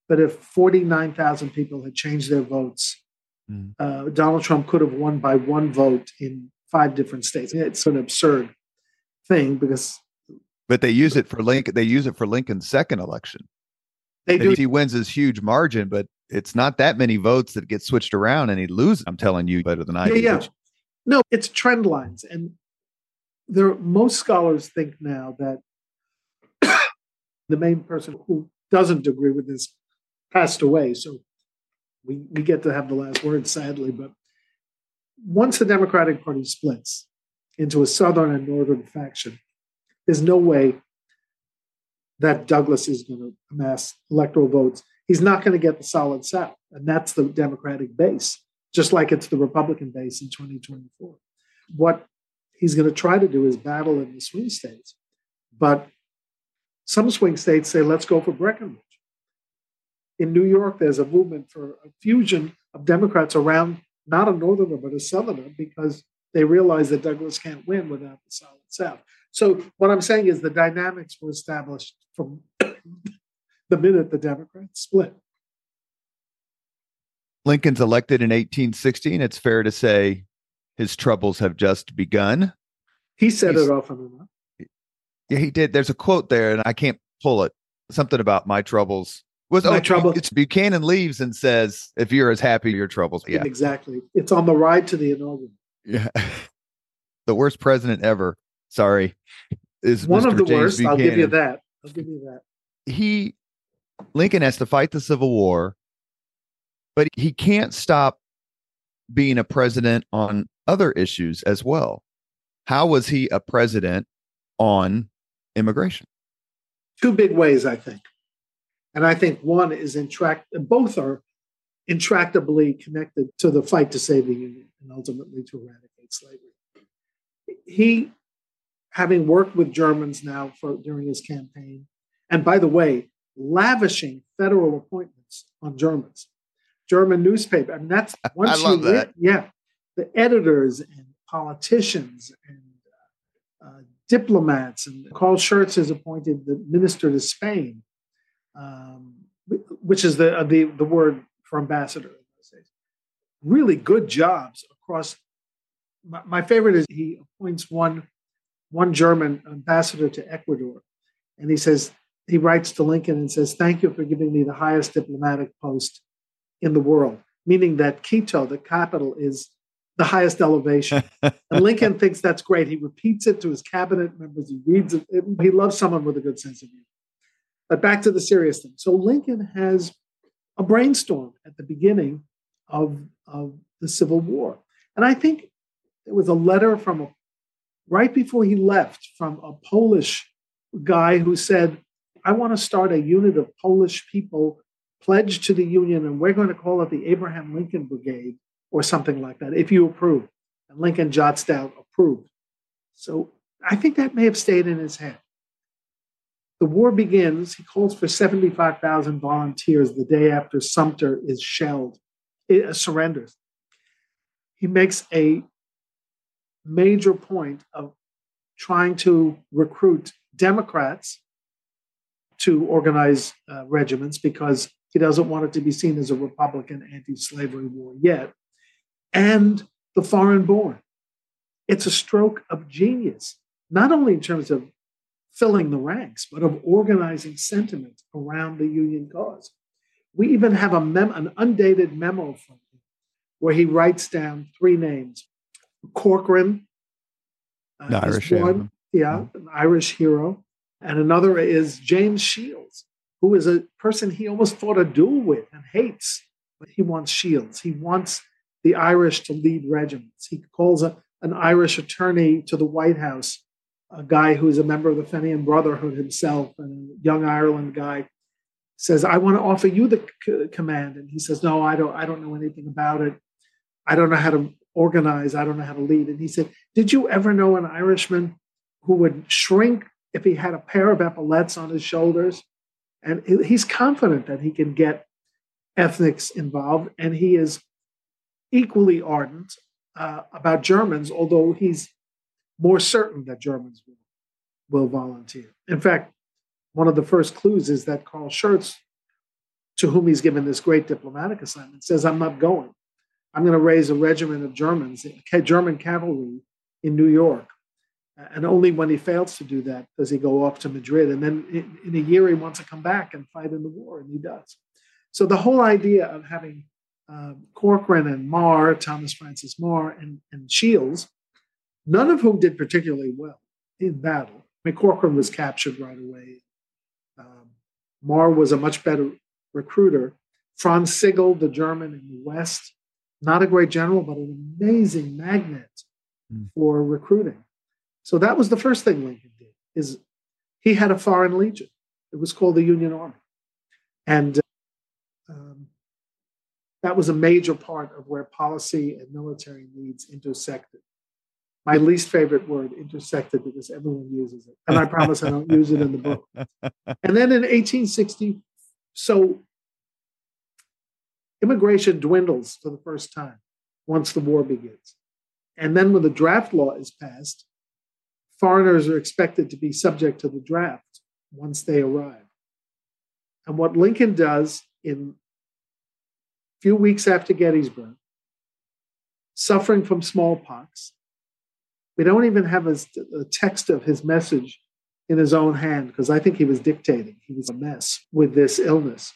But if 49,000 people had changed their votes, mm. uh, Donald Trump could have won by one vote in five different states. It's an absurd thing because. But they use it for Lincoln. They use it for Lincoln's second election. They do. He wins his huge margin, but it's not that many votes that get switched around and he loses. I'm telling you better than I yeah, do. Yeah. No, it's trend lines. And there most scholars think now that the main person who doesn't agree with this passed away. So we, we get to have the last word, sadly. But once the Democratic Party splits into a Southern and Northern faction, there's no way that Douglas is going to amass electoral votes. He's not going to get the solid South. And that's the Democratic base, just like it's the Republican base in 2024. What he's going to try to do is battle in the swing states. But some swing states say, let's go for Breckinridge. In New York, there's a movement for a fusion of Democrats around not a northerner, but a southerner, because they realize that Douglas can't win without the solid South. So what I'm saying is the dynamics were established from the minute the Democrats split. Lincoln's elected in 1816. It's fair to say his troubles have just begun. He said He's, it often enough. Yeah, he did. There's a quote there, and I can't pull it. Something about my troubles was my oh, trouble. It's Buchanan leaves and says, "If you're as happy, your troubles." Yeah, exactly. It's on the ride to the inaugural. Yeah, the worst president ever. Sorry, is one Mr. of the James worst. Buchanan. I'll give you that. I'll give you that. He Lincoln has to fight the Civil War, but he can't stop being a president on other issues as well. How was he a president on immigration? Two big ways, I think. And I think one is intract both are intractably connected to the fight to save the Union and ultimately to eradicate slavery. He having worked with Germans now for during his campaign, and by the way, lavishing federal appointments on Germans. German newspaper. I mean, that's once I love you that. yeah, the editors and politicians and uh, uh, diplomats, and Carl Schurz is appointed the minister to Spain, um, which is the uh, the the word for ambassador. Really good jobs across my, my favorite is he appoints one one German ambassador to Ecuador, and he says he writes to Lincoln and says, "Thank you for giving me the highest diplomatic post in the world," meaning that Quito, the capital, is the highest elevation. and Lincoln thinks that's great. He repeats it to his cabinet members. He reads it. He loves someone with a good sense of humor. But back to the serious thing. So Lincoln has a brainstorm at the beginning of, of the Civil War. And I think it was a letter from a, right before he left from a Polish guy who said, I want to start a unit of Polish people pledged to the Union, and we're going to call it the Abraham Lincoln Brigade or something like that, if you approve. And Lincoln jots down approved. So I think that may have stayed in his head. The war begins. He calls for 75,000 volunteers the day after Sumter is shelled, it uh, surrenders. He makes a major point of trying to recruit Democrats to organize uh, regiments because he doesn't want it to be seen as a Republican anti slavery war yet, and the foreign born. It's a stroke of genius, not only in terms of filling the ranks, but of organizing sentiment around the Union cause. We even have a mem- an undated memo from him where he writes down three names Corcoran, uh, Irish one, yeah, mm-hmm. an Irish hero, and another is James Shields, who is a person he almost fought a duel with and hates. But he wants Shields. He wants the Irish to lead regiments. He calls a, an Irish attorney to the White House, a guy who is a member of the Fenian Brotherhood himself, a young Ireland guy says, "I want to offer you the c- command," and he says, "No, I don't. I don't know anything about it. I don't know how to organize. I don't know how to lead." And he said, "Did you ever know an Irishman who would shrink if he had a pair of epaulets on his shoulders?" And he's confident that he can get ethnics involved, and he is equally ardent uh, about Germans, although he's more certain that Germans will, will volunteer. In fact, one of the first clues is that Carl Schurz, to whom he's given this great diplomatic assignment, says, I'm not going. I'm going to raise a regiment of Germans, German cavalry in New York. And only when he fails to do that does he go off to Madrid. And then in, in a year, he wants to come back and fight in the war, and he does. So the whole idea of having um, Corcoran and Meagher, Thomas Francis Meagher, and, and Shields, none of whom did particularly well in battle. I mean, Corcoran was captured right away. Um, Meagher was a much better recruiter. Franz Sigel, the German in the West, not a great general, but an amazing magnet mm. for recruiting. So that was the first thing Lincoln did. Is he had a foreign legion. It was called the Union Army, and um, that was a major part of where policy and military needs intersected. My least favorite word, intersected, because everyone uses it. And I promise I don't use it in the book. And then in 1860, so immigration dwindles for the first time once the war begins. And then when the draft law is passed, foreigners are expected to be subject to the draft once they arrive. And what Lincoln does in a few weeks after Gettysburg, suffering from smallpox. We don't even have a, a text of his message in his own hand because I think he was dictating. He was a mess with this illness.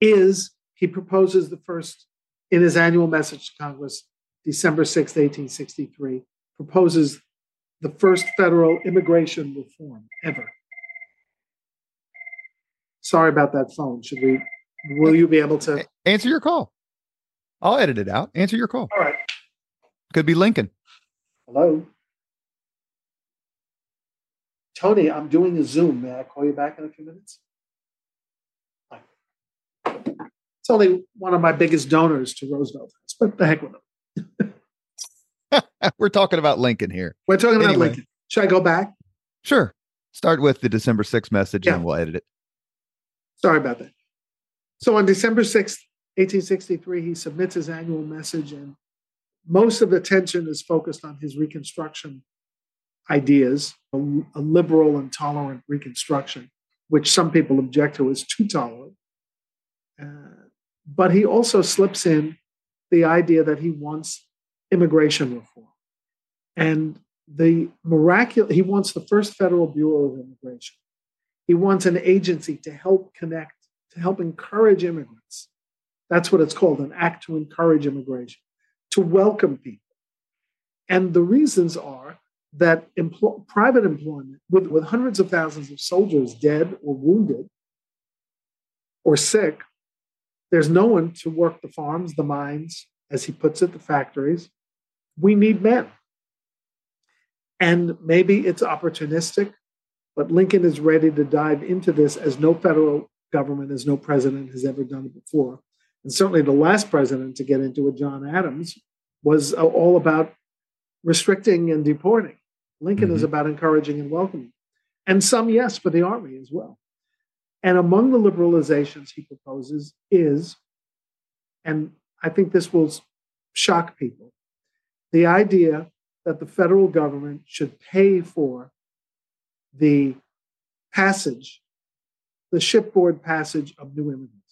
Is he proposes the first, in his annual message to Congress, December 6, 1863, proposes the first federal immigration reform ever. Sorry about that phone. Should we Will you be able to answer your call? I'll edit it out. Answer your call. All right. Could be Lincoln. Hello. Tony, I'm doing a Zoom. May I call you back in a few minutes? It's only one of my biggest donors to Roosevelt but the heck with him. We're talking about Lincoln here. We're talking anyway. about Lincoln. Should I go back? Sure. Start with the December 6th message yeah. and we'll edit it. Sorry about that. So on December 6th, 1863, he submits his annual message, and most of the attention is focused on his Reconstruction ideas, a, a liberal and tolerant Reconstruction, which some people object to as too tolerant. Uh, but he also slips in the idea that he wants immigration reform. And the miraculous, he wants the first federal bureau of immigration. He wants an agency to help connect, to help encourage immigrants. That's what it's called an act to encourage immigration, to welcome people. And the reasons are that empl- private employment, with, with hundreds of thousands of soldiers dead or wounded or sick, there's no one to work the farms, the mines, as he puts it, the factories. We need men. And maybe it's opportunistic, but Lincoln is ready to dive into this as no federal government, as no president has ever done it before. And certainly the last president to get into it, John Adams, was all about restricting and deporting. Lincoln mm-hmm. is about encouraging and welcoming. And some, yes, for the Army as well. And among the liberalizations he proposes is, and I think this will shock people, the idea that the federal government should pay for the passage, the shipboard passage of new immigrants.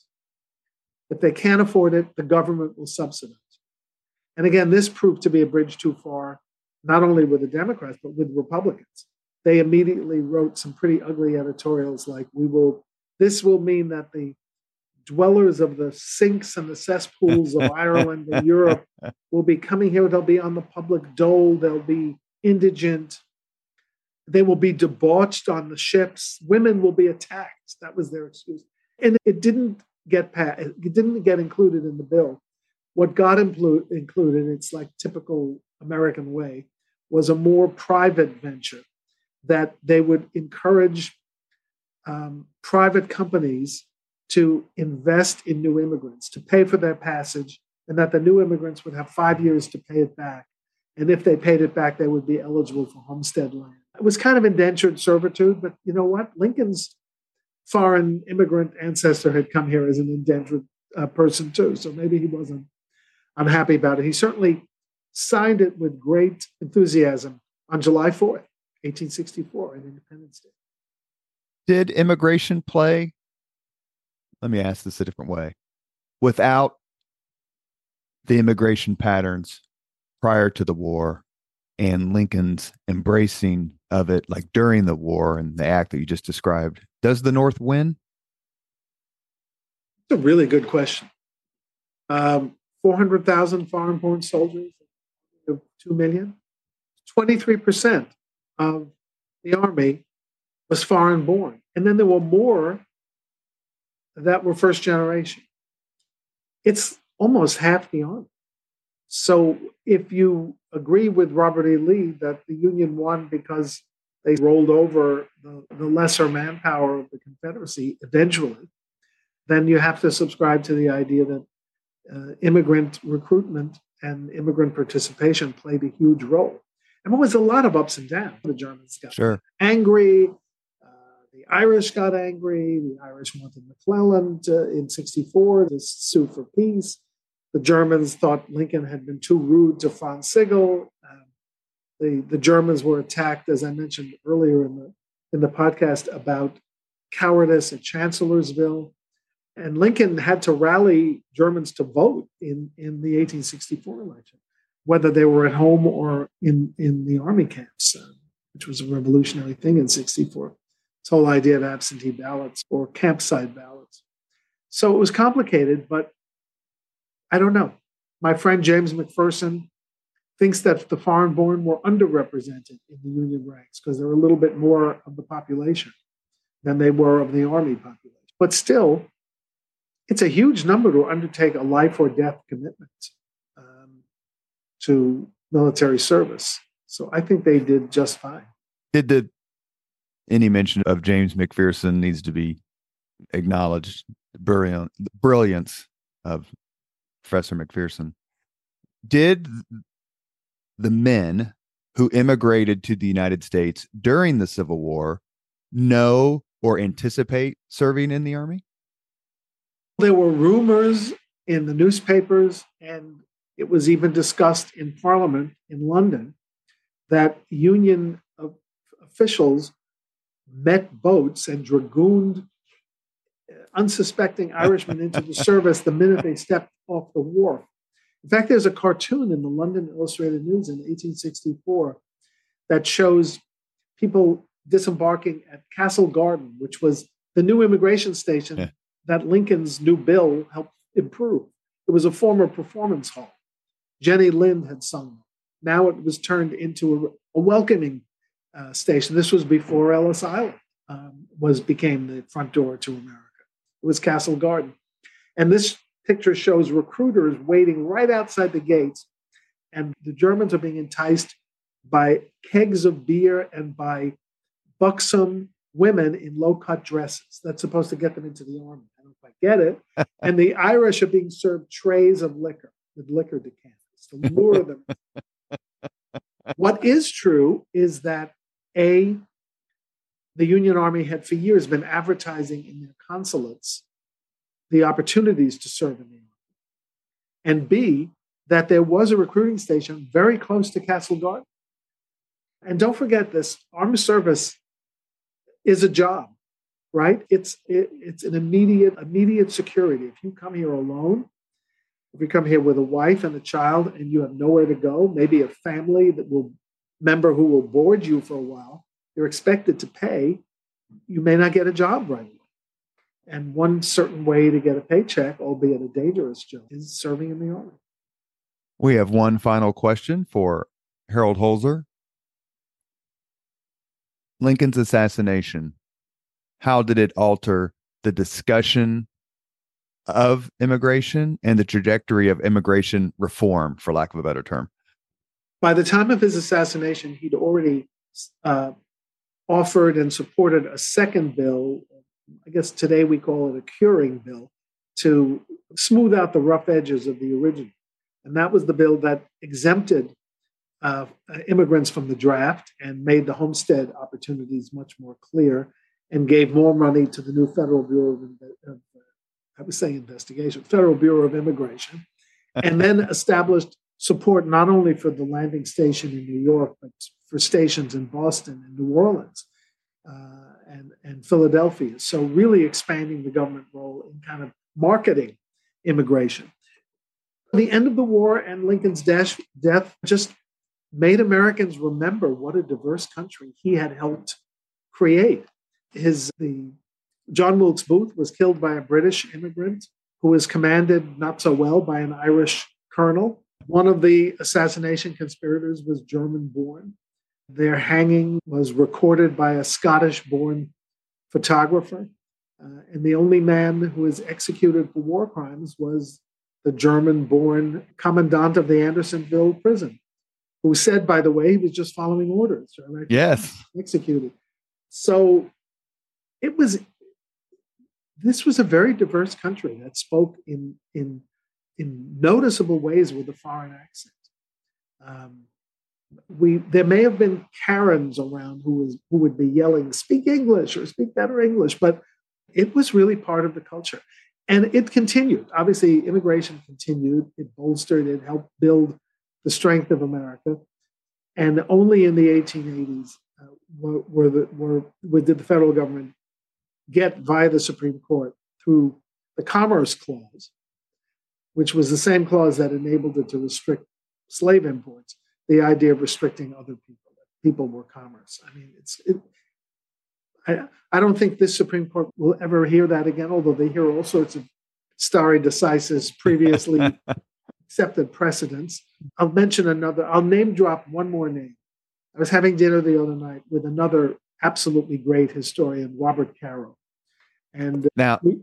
If they can't afford it, the government will subsidize. And again, this proved to be a bridge too far, not only with the Democrats, but with Republicans. They immediately wrote some pretty ugly editorials like, we will, this will mean that the dwellers of the sinks and the cesspools of Ireland and Europe will be coming here. They'll be on the public dole. They'll be indigent. They will be debauched on the ships. Women will be attacked. That was their excuse. And it didn't get passed, it didn't get included in the bill. What got include, included, it's like typical American way, was a more private venture that they would encourage um, private companies to invest in new immigrants, to pay for their passage, and that the new immigrants would have five years to pay it back. And if they paid it back, they would be eligible for homestead land. It was kind of indentured servitude, but you know what? Lincoln's foreign immigrant ancestor had come here as an indentured uh, person too, so maybe he wasn't unhappy about it. He certainly signed it with great enthusiasm on July 4th, 1864, in Independence Day. Did immigration play let me ask this a different way. Without the immigration patterns prior to the war and Lincoln's embracing of it, like during the war and the act that you just described, does the North win? It's a really good question. Um, 400,000 foreign born soldiers, 2 million. 23% of the army was foreign born. And then there were more that were first generation. It's almost half the army. So if you agree with Robert E. Lee that the Union won because they rolled over the, the lesser manpower of the Confederacy eventually, then you have to subscribe to the idea that uh, immigrant recruitment and immigrant participation played a huge role. And there was a lot of ups and downs. The Germans got sure. angry. The Irish got angry. The Irish wanted McClellan to, in 64 to sue for peace. The Germans thought Lincoln had been too rude to Franz Sigel. Um, the, the Germans were attacked, as I mentioned earlier in the, in the podcast, about cowardice at Chancellorsville. And Lincoln had to rally Germans to vote in, in the 1864 election, whether they were at home or in, in the army camps, uh, which was a revolutionary thing in 64 this whole idea of absentee ballots or campsite ballots. So it was complicated, but I don't know. My friend James McPherson thinks that the foreign born were underrepresented in the Union ranks because they're a little bit more of the population than they were of the Army population. But still, it's a huge number to undertake a life or death commitment um, to military service. So I think they did just fine. Did the any mention of James McPherson needs to be acknowledged. Brilliant, brilliance of Professor McPherson. Did the men who immigrated to the United States during the Civil War know or anticipate serving in the Army? There were rumors in the newspapers, and it was even discussed in Parliament in London that Union officials met boats and dragooned unsuspecting Irishmen into the service the minute they stepped off the wharf. In fact, there's a cartoon in the London Illustrated News in 1864 that shows people disembarking at Castle Garden, which was the new immigration station yeah. that Lincoln's new bill helped improve. It was a former performance hall. Jenny Lind had sung. Now it was turned into a, a welcoming uh, station. This was before Ellis Island um, was became the front door to America. It was Castle Garden, and this picture shows recruiters waiting right outside the gates, and the Germans are being enticed by kegs of beer and by buxom women in low cut dresses. That's supposed to get them into the army. I don't quite get it. and the Irish are being served trays of liquor with liquor decanters to lure them. what is true is that A, the Union Army had for years been advertising in their consulates the opportunities to serve in the army. And B, that there was a recruiting station very close to Castle Garden. And don't forget this armed service is a job, right? It's it, it's an immediate immediate security. If you come here alone, if you come here with a wife and a child and you have nowhere to go, maybe a family that will member who will board you for a while, you're expected to pay. You may not get a job right away. And one certain way to get a paycheck, albeit a dangerous job, is serving in the army. We have one final question for Harold Holzer. Lincoln's assassination, how did it alter the discussion of immigration and the trajectory of immigration reform, for lack of a better term? By the time of his assassination, he'd already uh, offered and supported a second bill. I guess today we call it a curing bill to smooth out the rough edges of the original. And that was the bill that exempted uh, immigrants from the draft and made the homestead opportunities much more clear and gave more money to the new Federal Bureau of, of I was saying investigation, Federal Bureau of Immigration, and then established support not only for the landing station in New York, but for stations in Boston and New Orleans uh, and, and Philadelphia. So, really expanding the government role in kind of marketing immigration. The end of the war and Lincoln's death just made Americans remember what a diverse country he had helped create. His the John Wilkes Booth was killed by a British immigrant who was commanded not so well by an Irish colonel. One of the assassination conspirators was German born. Their hanging was recorded by a Scottish born photographer. Uh, and the only man who was executed for war crimes was the German born commandant of the Andersonville prison who said, by the way, he was just following orders. Right? Yes. Executed. So it was, this was a very diverse country that spoke in, in, in noticeable ways with a foreign accent. Um, we there may have been Karens around who was who would be yelling, "Speak English" or "Speak better English," but it was really part of the culture, and it continued. Obviously, immigration continued. It bolstered. It helped build the strength of America. And only in the 1880s uh, were, were, the, were, were, did the federal government get via the Supreme Court through the Commerce Clause, which was the same clause that enabled it to restrict slave imports, the idea of restricting other people. People were commerce. I mean, it's. It, I, I don't think this Supreme Court will ever hear that again, although they hear all sorts of stare decisis previously accepted precedents. I'll mention another, I'll name drop one more name. I was having dinner the other night with another absolutely great historian, Robert Caro. And uh, now, we,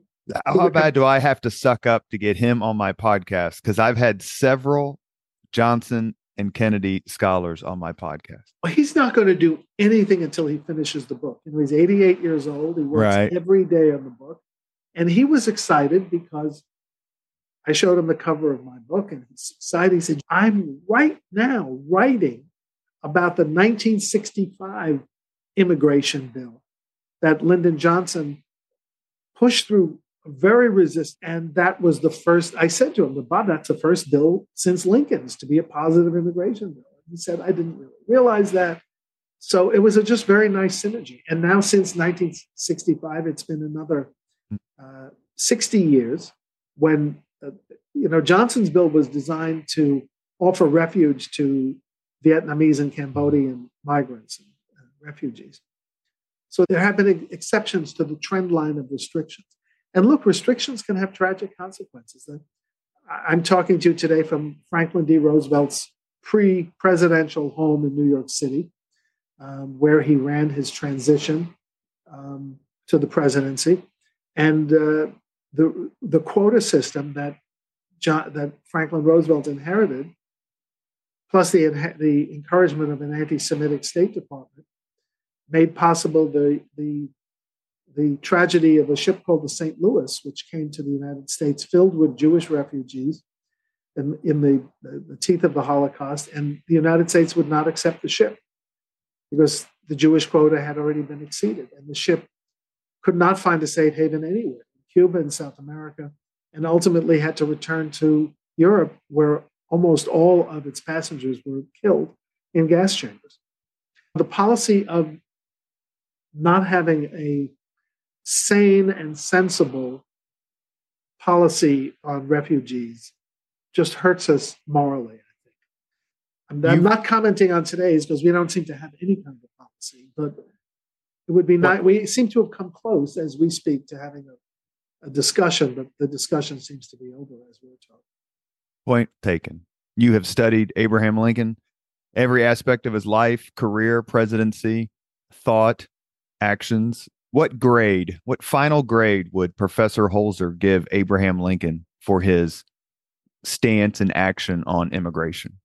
how bad do I have to suck up to get him on my podcast? Because I've had several Johnson and Kennedy scholars on my podcast. Well, he's not going to do anything until he finishes the book. You know, he's 88 years old. He works right. every day on the book. And he was excited because I showed him the cover of my book and he's excited. He said, I'm right now writing about the 1965 immigration bill that Lyndon Johnson pushed through very resistant. And that was the first, I said to him, Bob, that's the first bill since Lincoln's to be a positive immigration bill. He said, I didn't really realize that. So it was a just very nice synergy. And now, since 1965, it's been another uh, 60 years when you know, Johnson's bill was designed to offer refuge to Vietnamese and Cambodian migrants and refugees. So there have been exceptions to the trend line of restrictions. And look, restrictions can have tragic consequences. I'm talking to you today from Franklin D. Roosevelt's pre presidential home in New York City, um, where he ran his transition um, to the presidency. And uh, the, the quota system that, John, that Franklin Roosevelt inherited, plus the, the encouragement of an anti Semitic State Department, made possible the, the the tragedy of a ship called the St. Louis, which came to the United States filled with Jewish refugees in, in the, the, teeth of the Holocaust, and the United States would not accept the ship because the Jewish quota had already been exceeded, and the ship could not find a safe haven anywhere in Cuba and South America, and ultimately had to return to Europe, where almost all of its passengers were killed in gas chambers. The policy of not having a sane and sensible policy on refugees just hurts us morally, I think. I'm, I'm not commenting on today's because we don't seem to have any kind of policy, but it would be nice. We seem to have come close as we speak to having a, a discussion, but the discussion seems to be over as we're talking. Point taken. You have studied Abraham Lincoln, every aspect of his life, career, presidency, thought, actions, what grade, what final grade would Professor Holzer give Abraham Lincoln for his stance and action on immigration?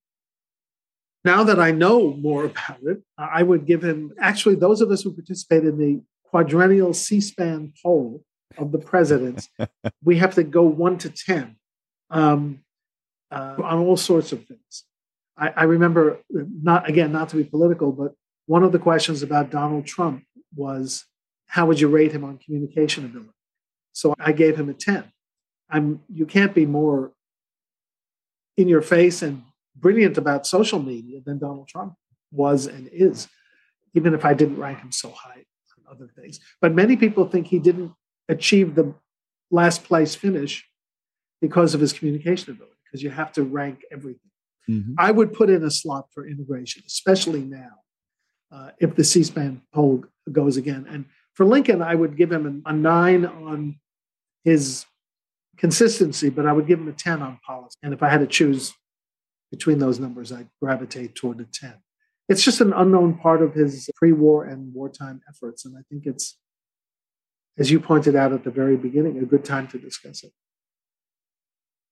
Now that I know more about it, I would give him actually those of us who participated in the quadrennial C SPAN poll of the presidents, we have to go one to 10 um, uh, on all sorts of things. I, I remember, not again, not to be political, but one of the questions about Donald Trump was how would you rate him on communication ability? So I gave him a 10. I'm you can't be more in your face and brilliant about social media than Donald Trump was and is, even if I didn't rank him so high on other things. But many people think he didn't achieve the last place finish because of his communication ability, because you have to rank everything. Mm-hmm. I would put in a slot for immigration, especially now, uh, if the C SPAN poll goes again. And for Lincoln, I would give him a nine on his consistency, but I would give him a 10 on policy. And if I had to choose between those numbers, I'd gravitate toward a 10. It's just an unknown part of his pre war and wartime efforts. And I think it's, as you pointed out at the very beginning, a good time to discuss it.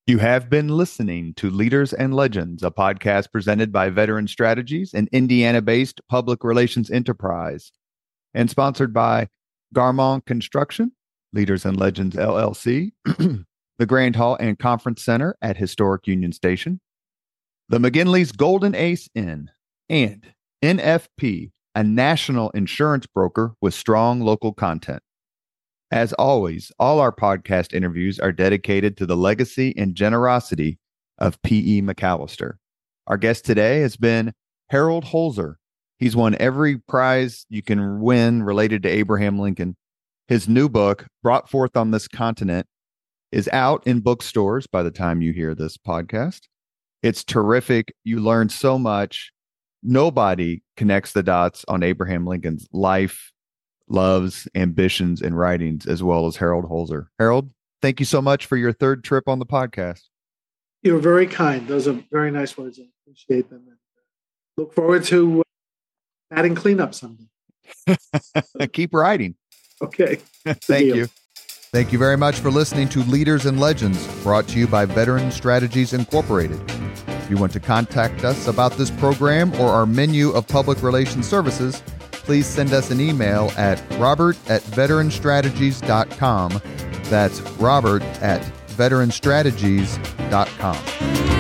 You have been listening to Leaders and Legends, a podcast presented by Veteran Strategies, an Indiana based public relations enterprise, and sponsored by Garmong Construction, Leaders and Legends LLC, the Grand Hall and Conference Center at Historic Union Station, the McGinley's Golden Ace Inn, and NFP, a national insurance broker with strong local content. As always, all our podcast interviews are dedicated to the legacy and generosity of P.E. MacAllister. Our guest today has been Harold Holzer, He's won every prize you can win related to Abraham Lincoln. His new book, Brought Forth on This Continent, is out in bookstores by the time you hear this podcast. It's terrific. You learn so much. Nobody connects the dots on Abraham Lincoln's life, loves, ambitions, and writings as well as Harold Holzer. Harold, thank you so much for your third trip on the podcast. You're very kind. Those are very nice words. I appreciate them. Uh, look forward to uh, adding cleanup someday. Keep writing. Okay. Thank you. Thank you very much for listening to Leaders and Legends, brought to you by Veteran Strategies Incorporated. If you want to contact us about this program or our menu of public relations services, please send us an email at robert at veteranstrategies.com. That's robert at veteranstrategies.com.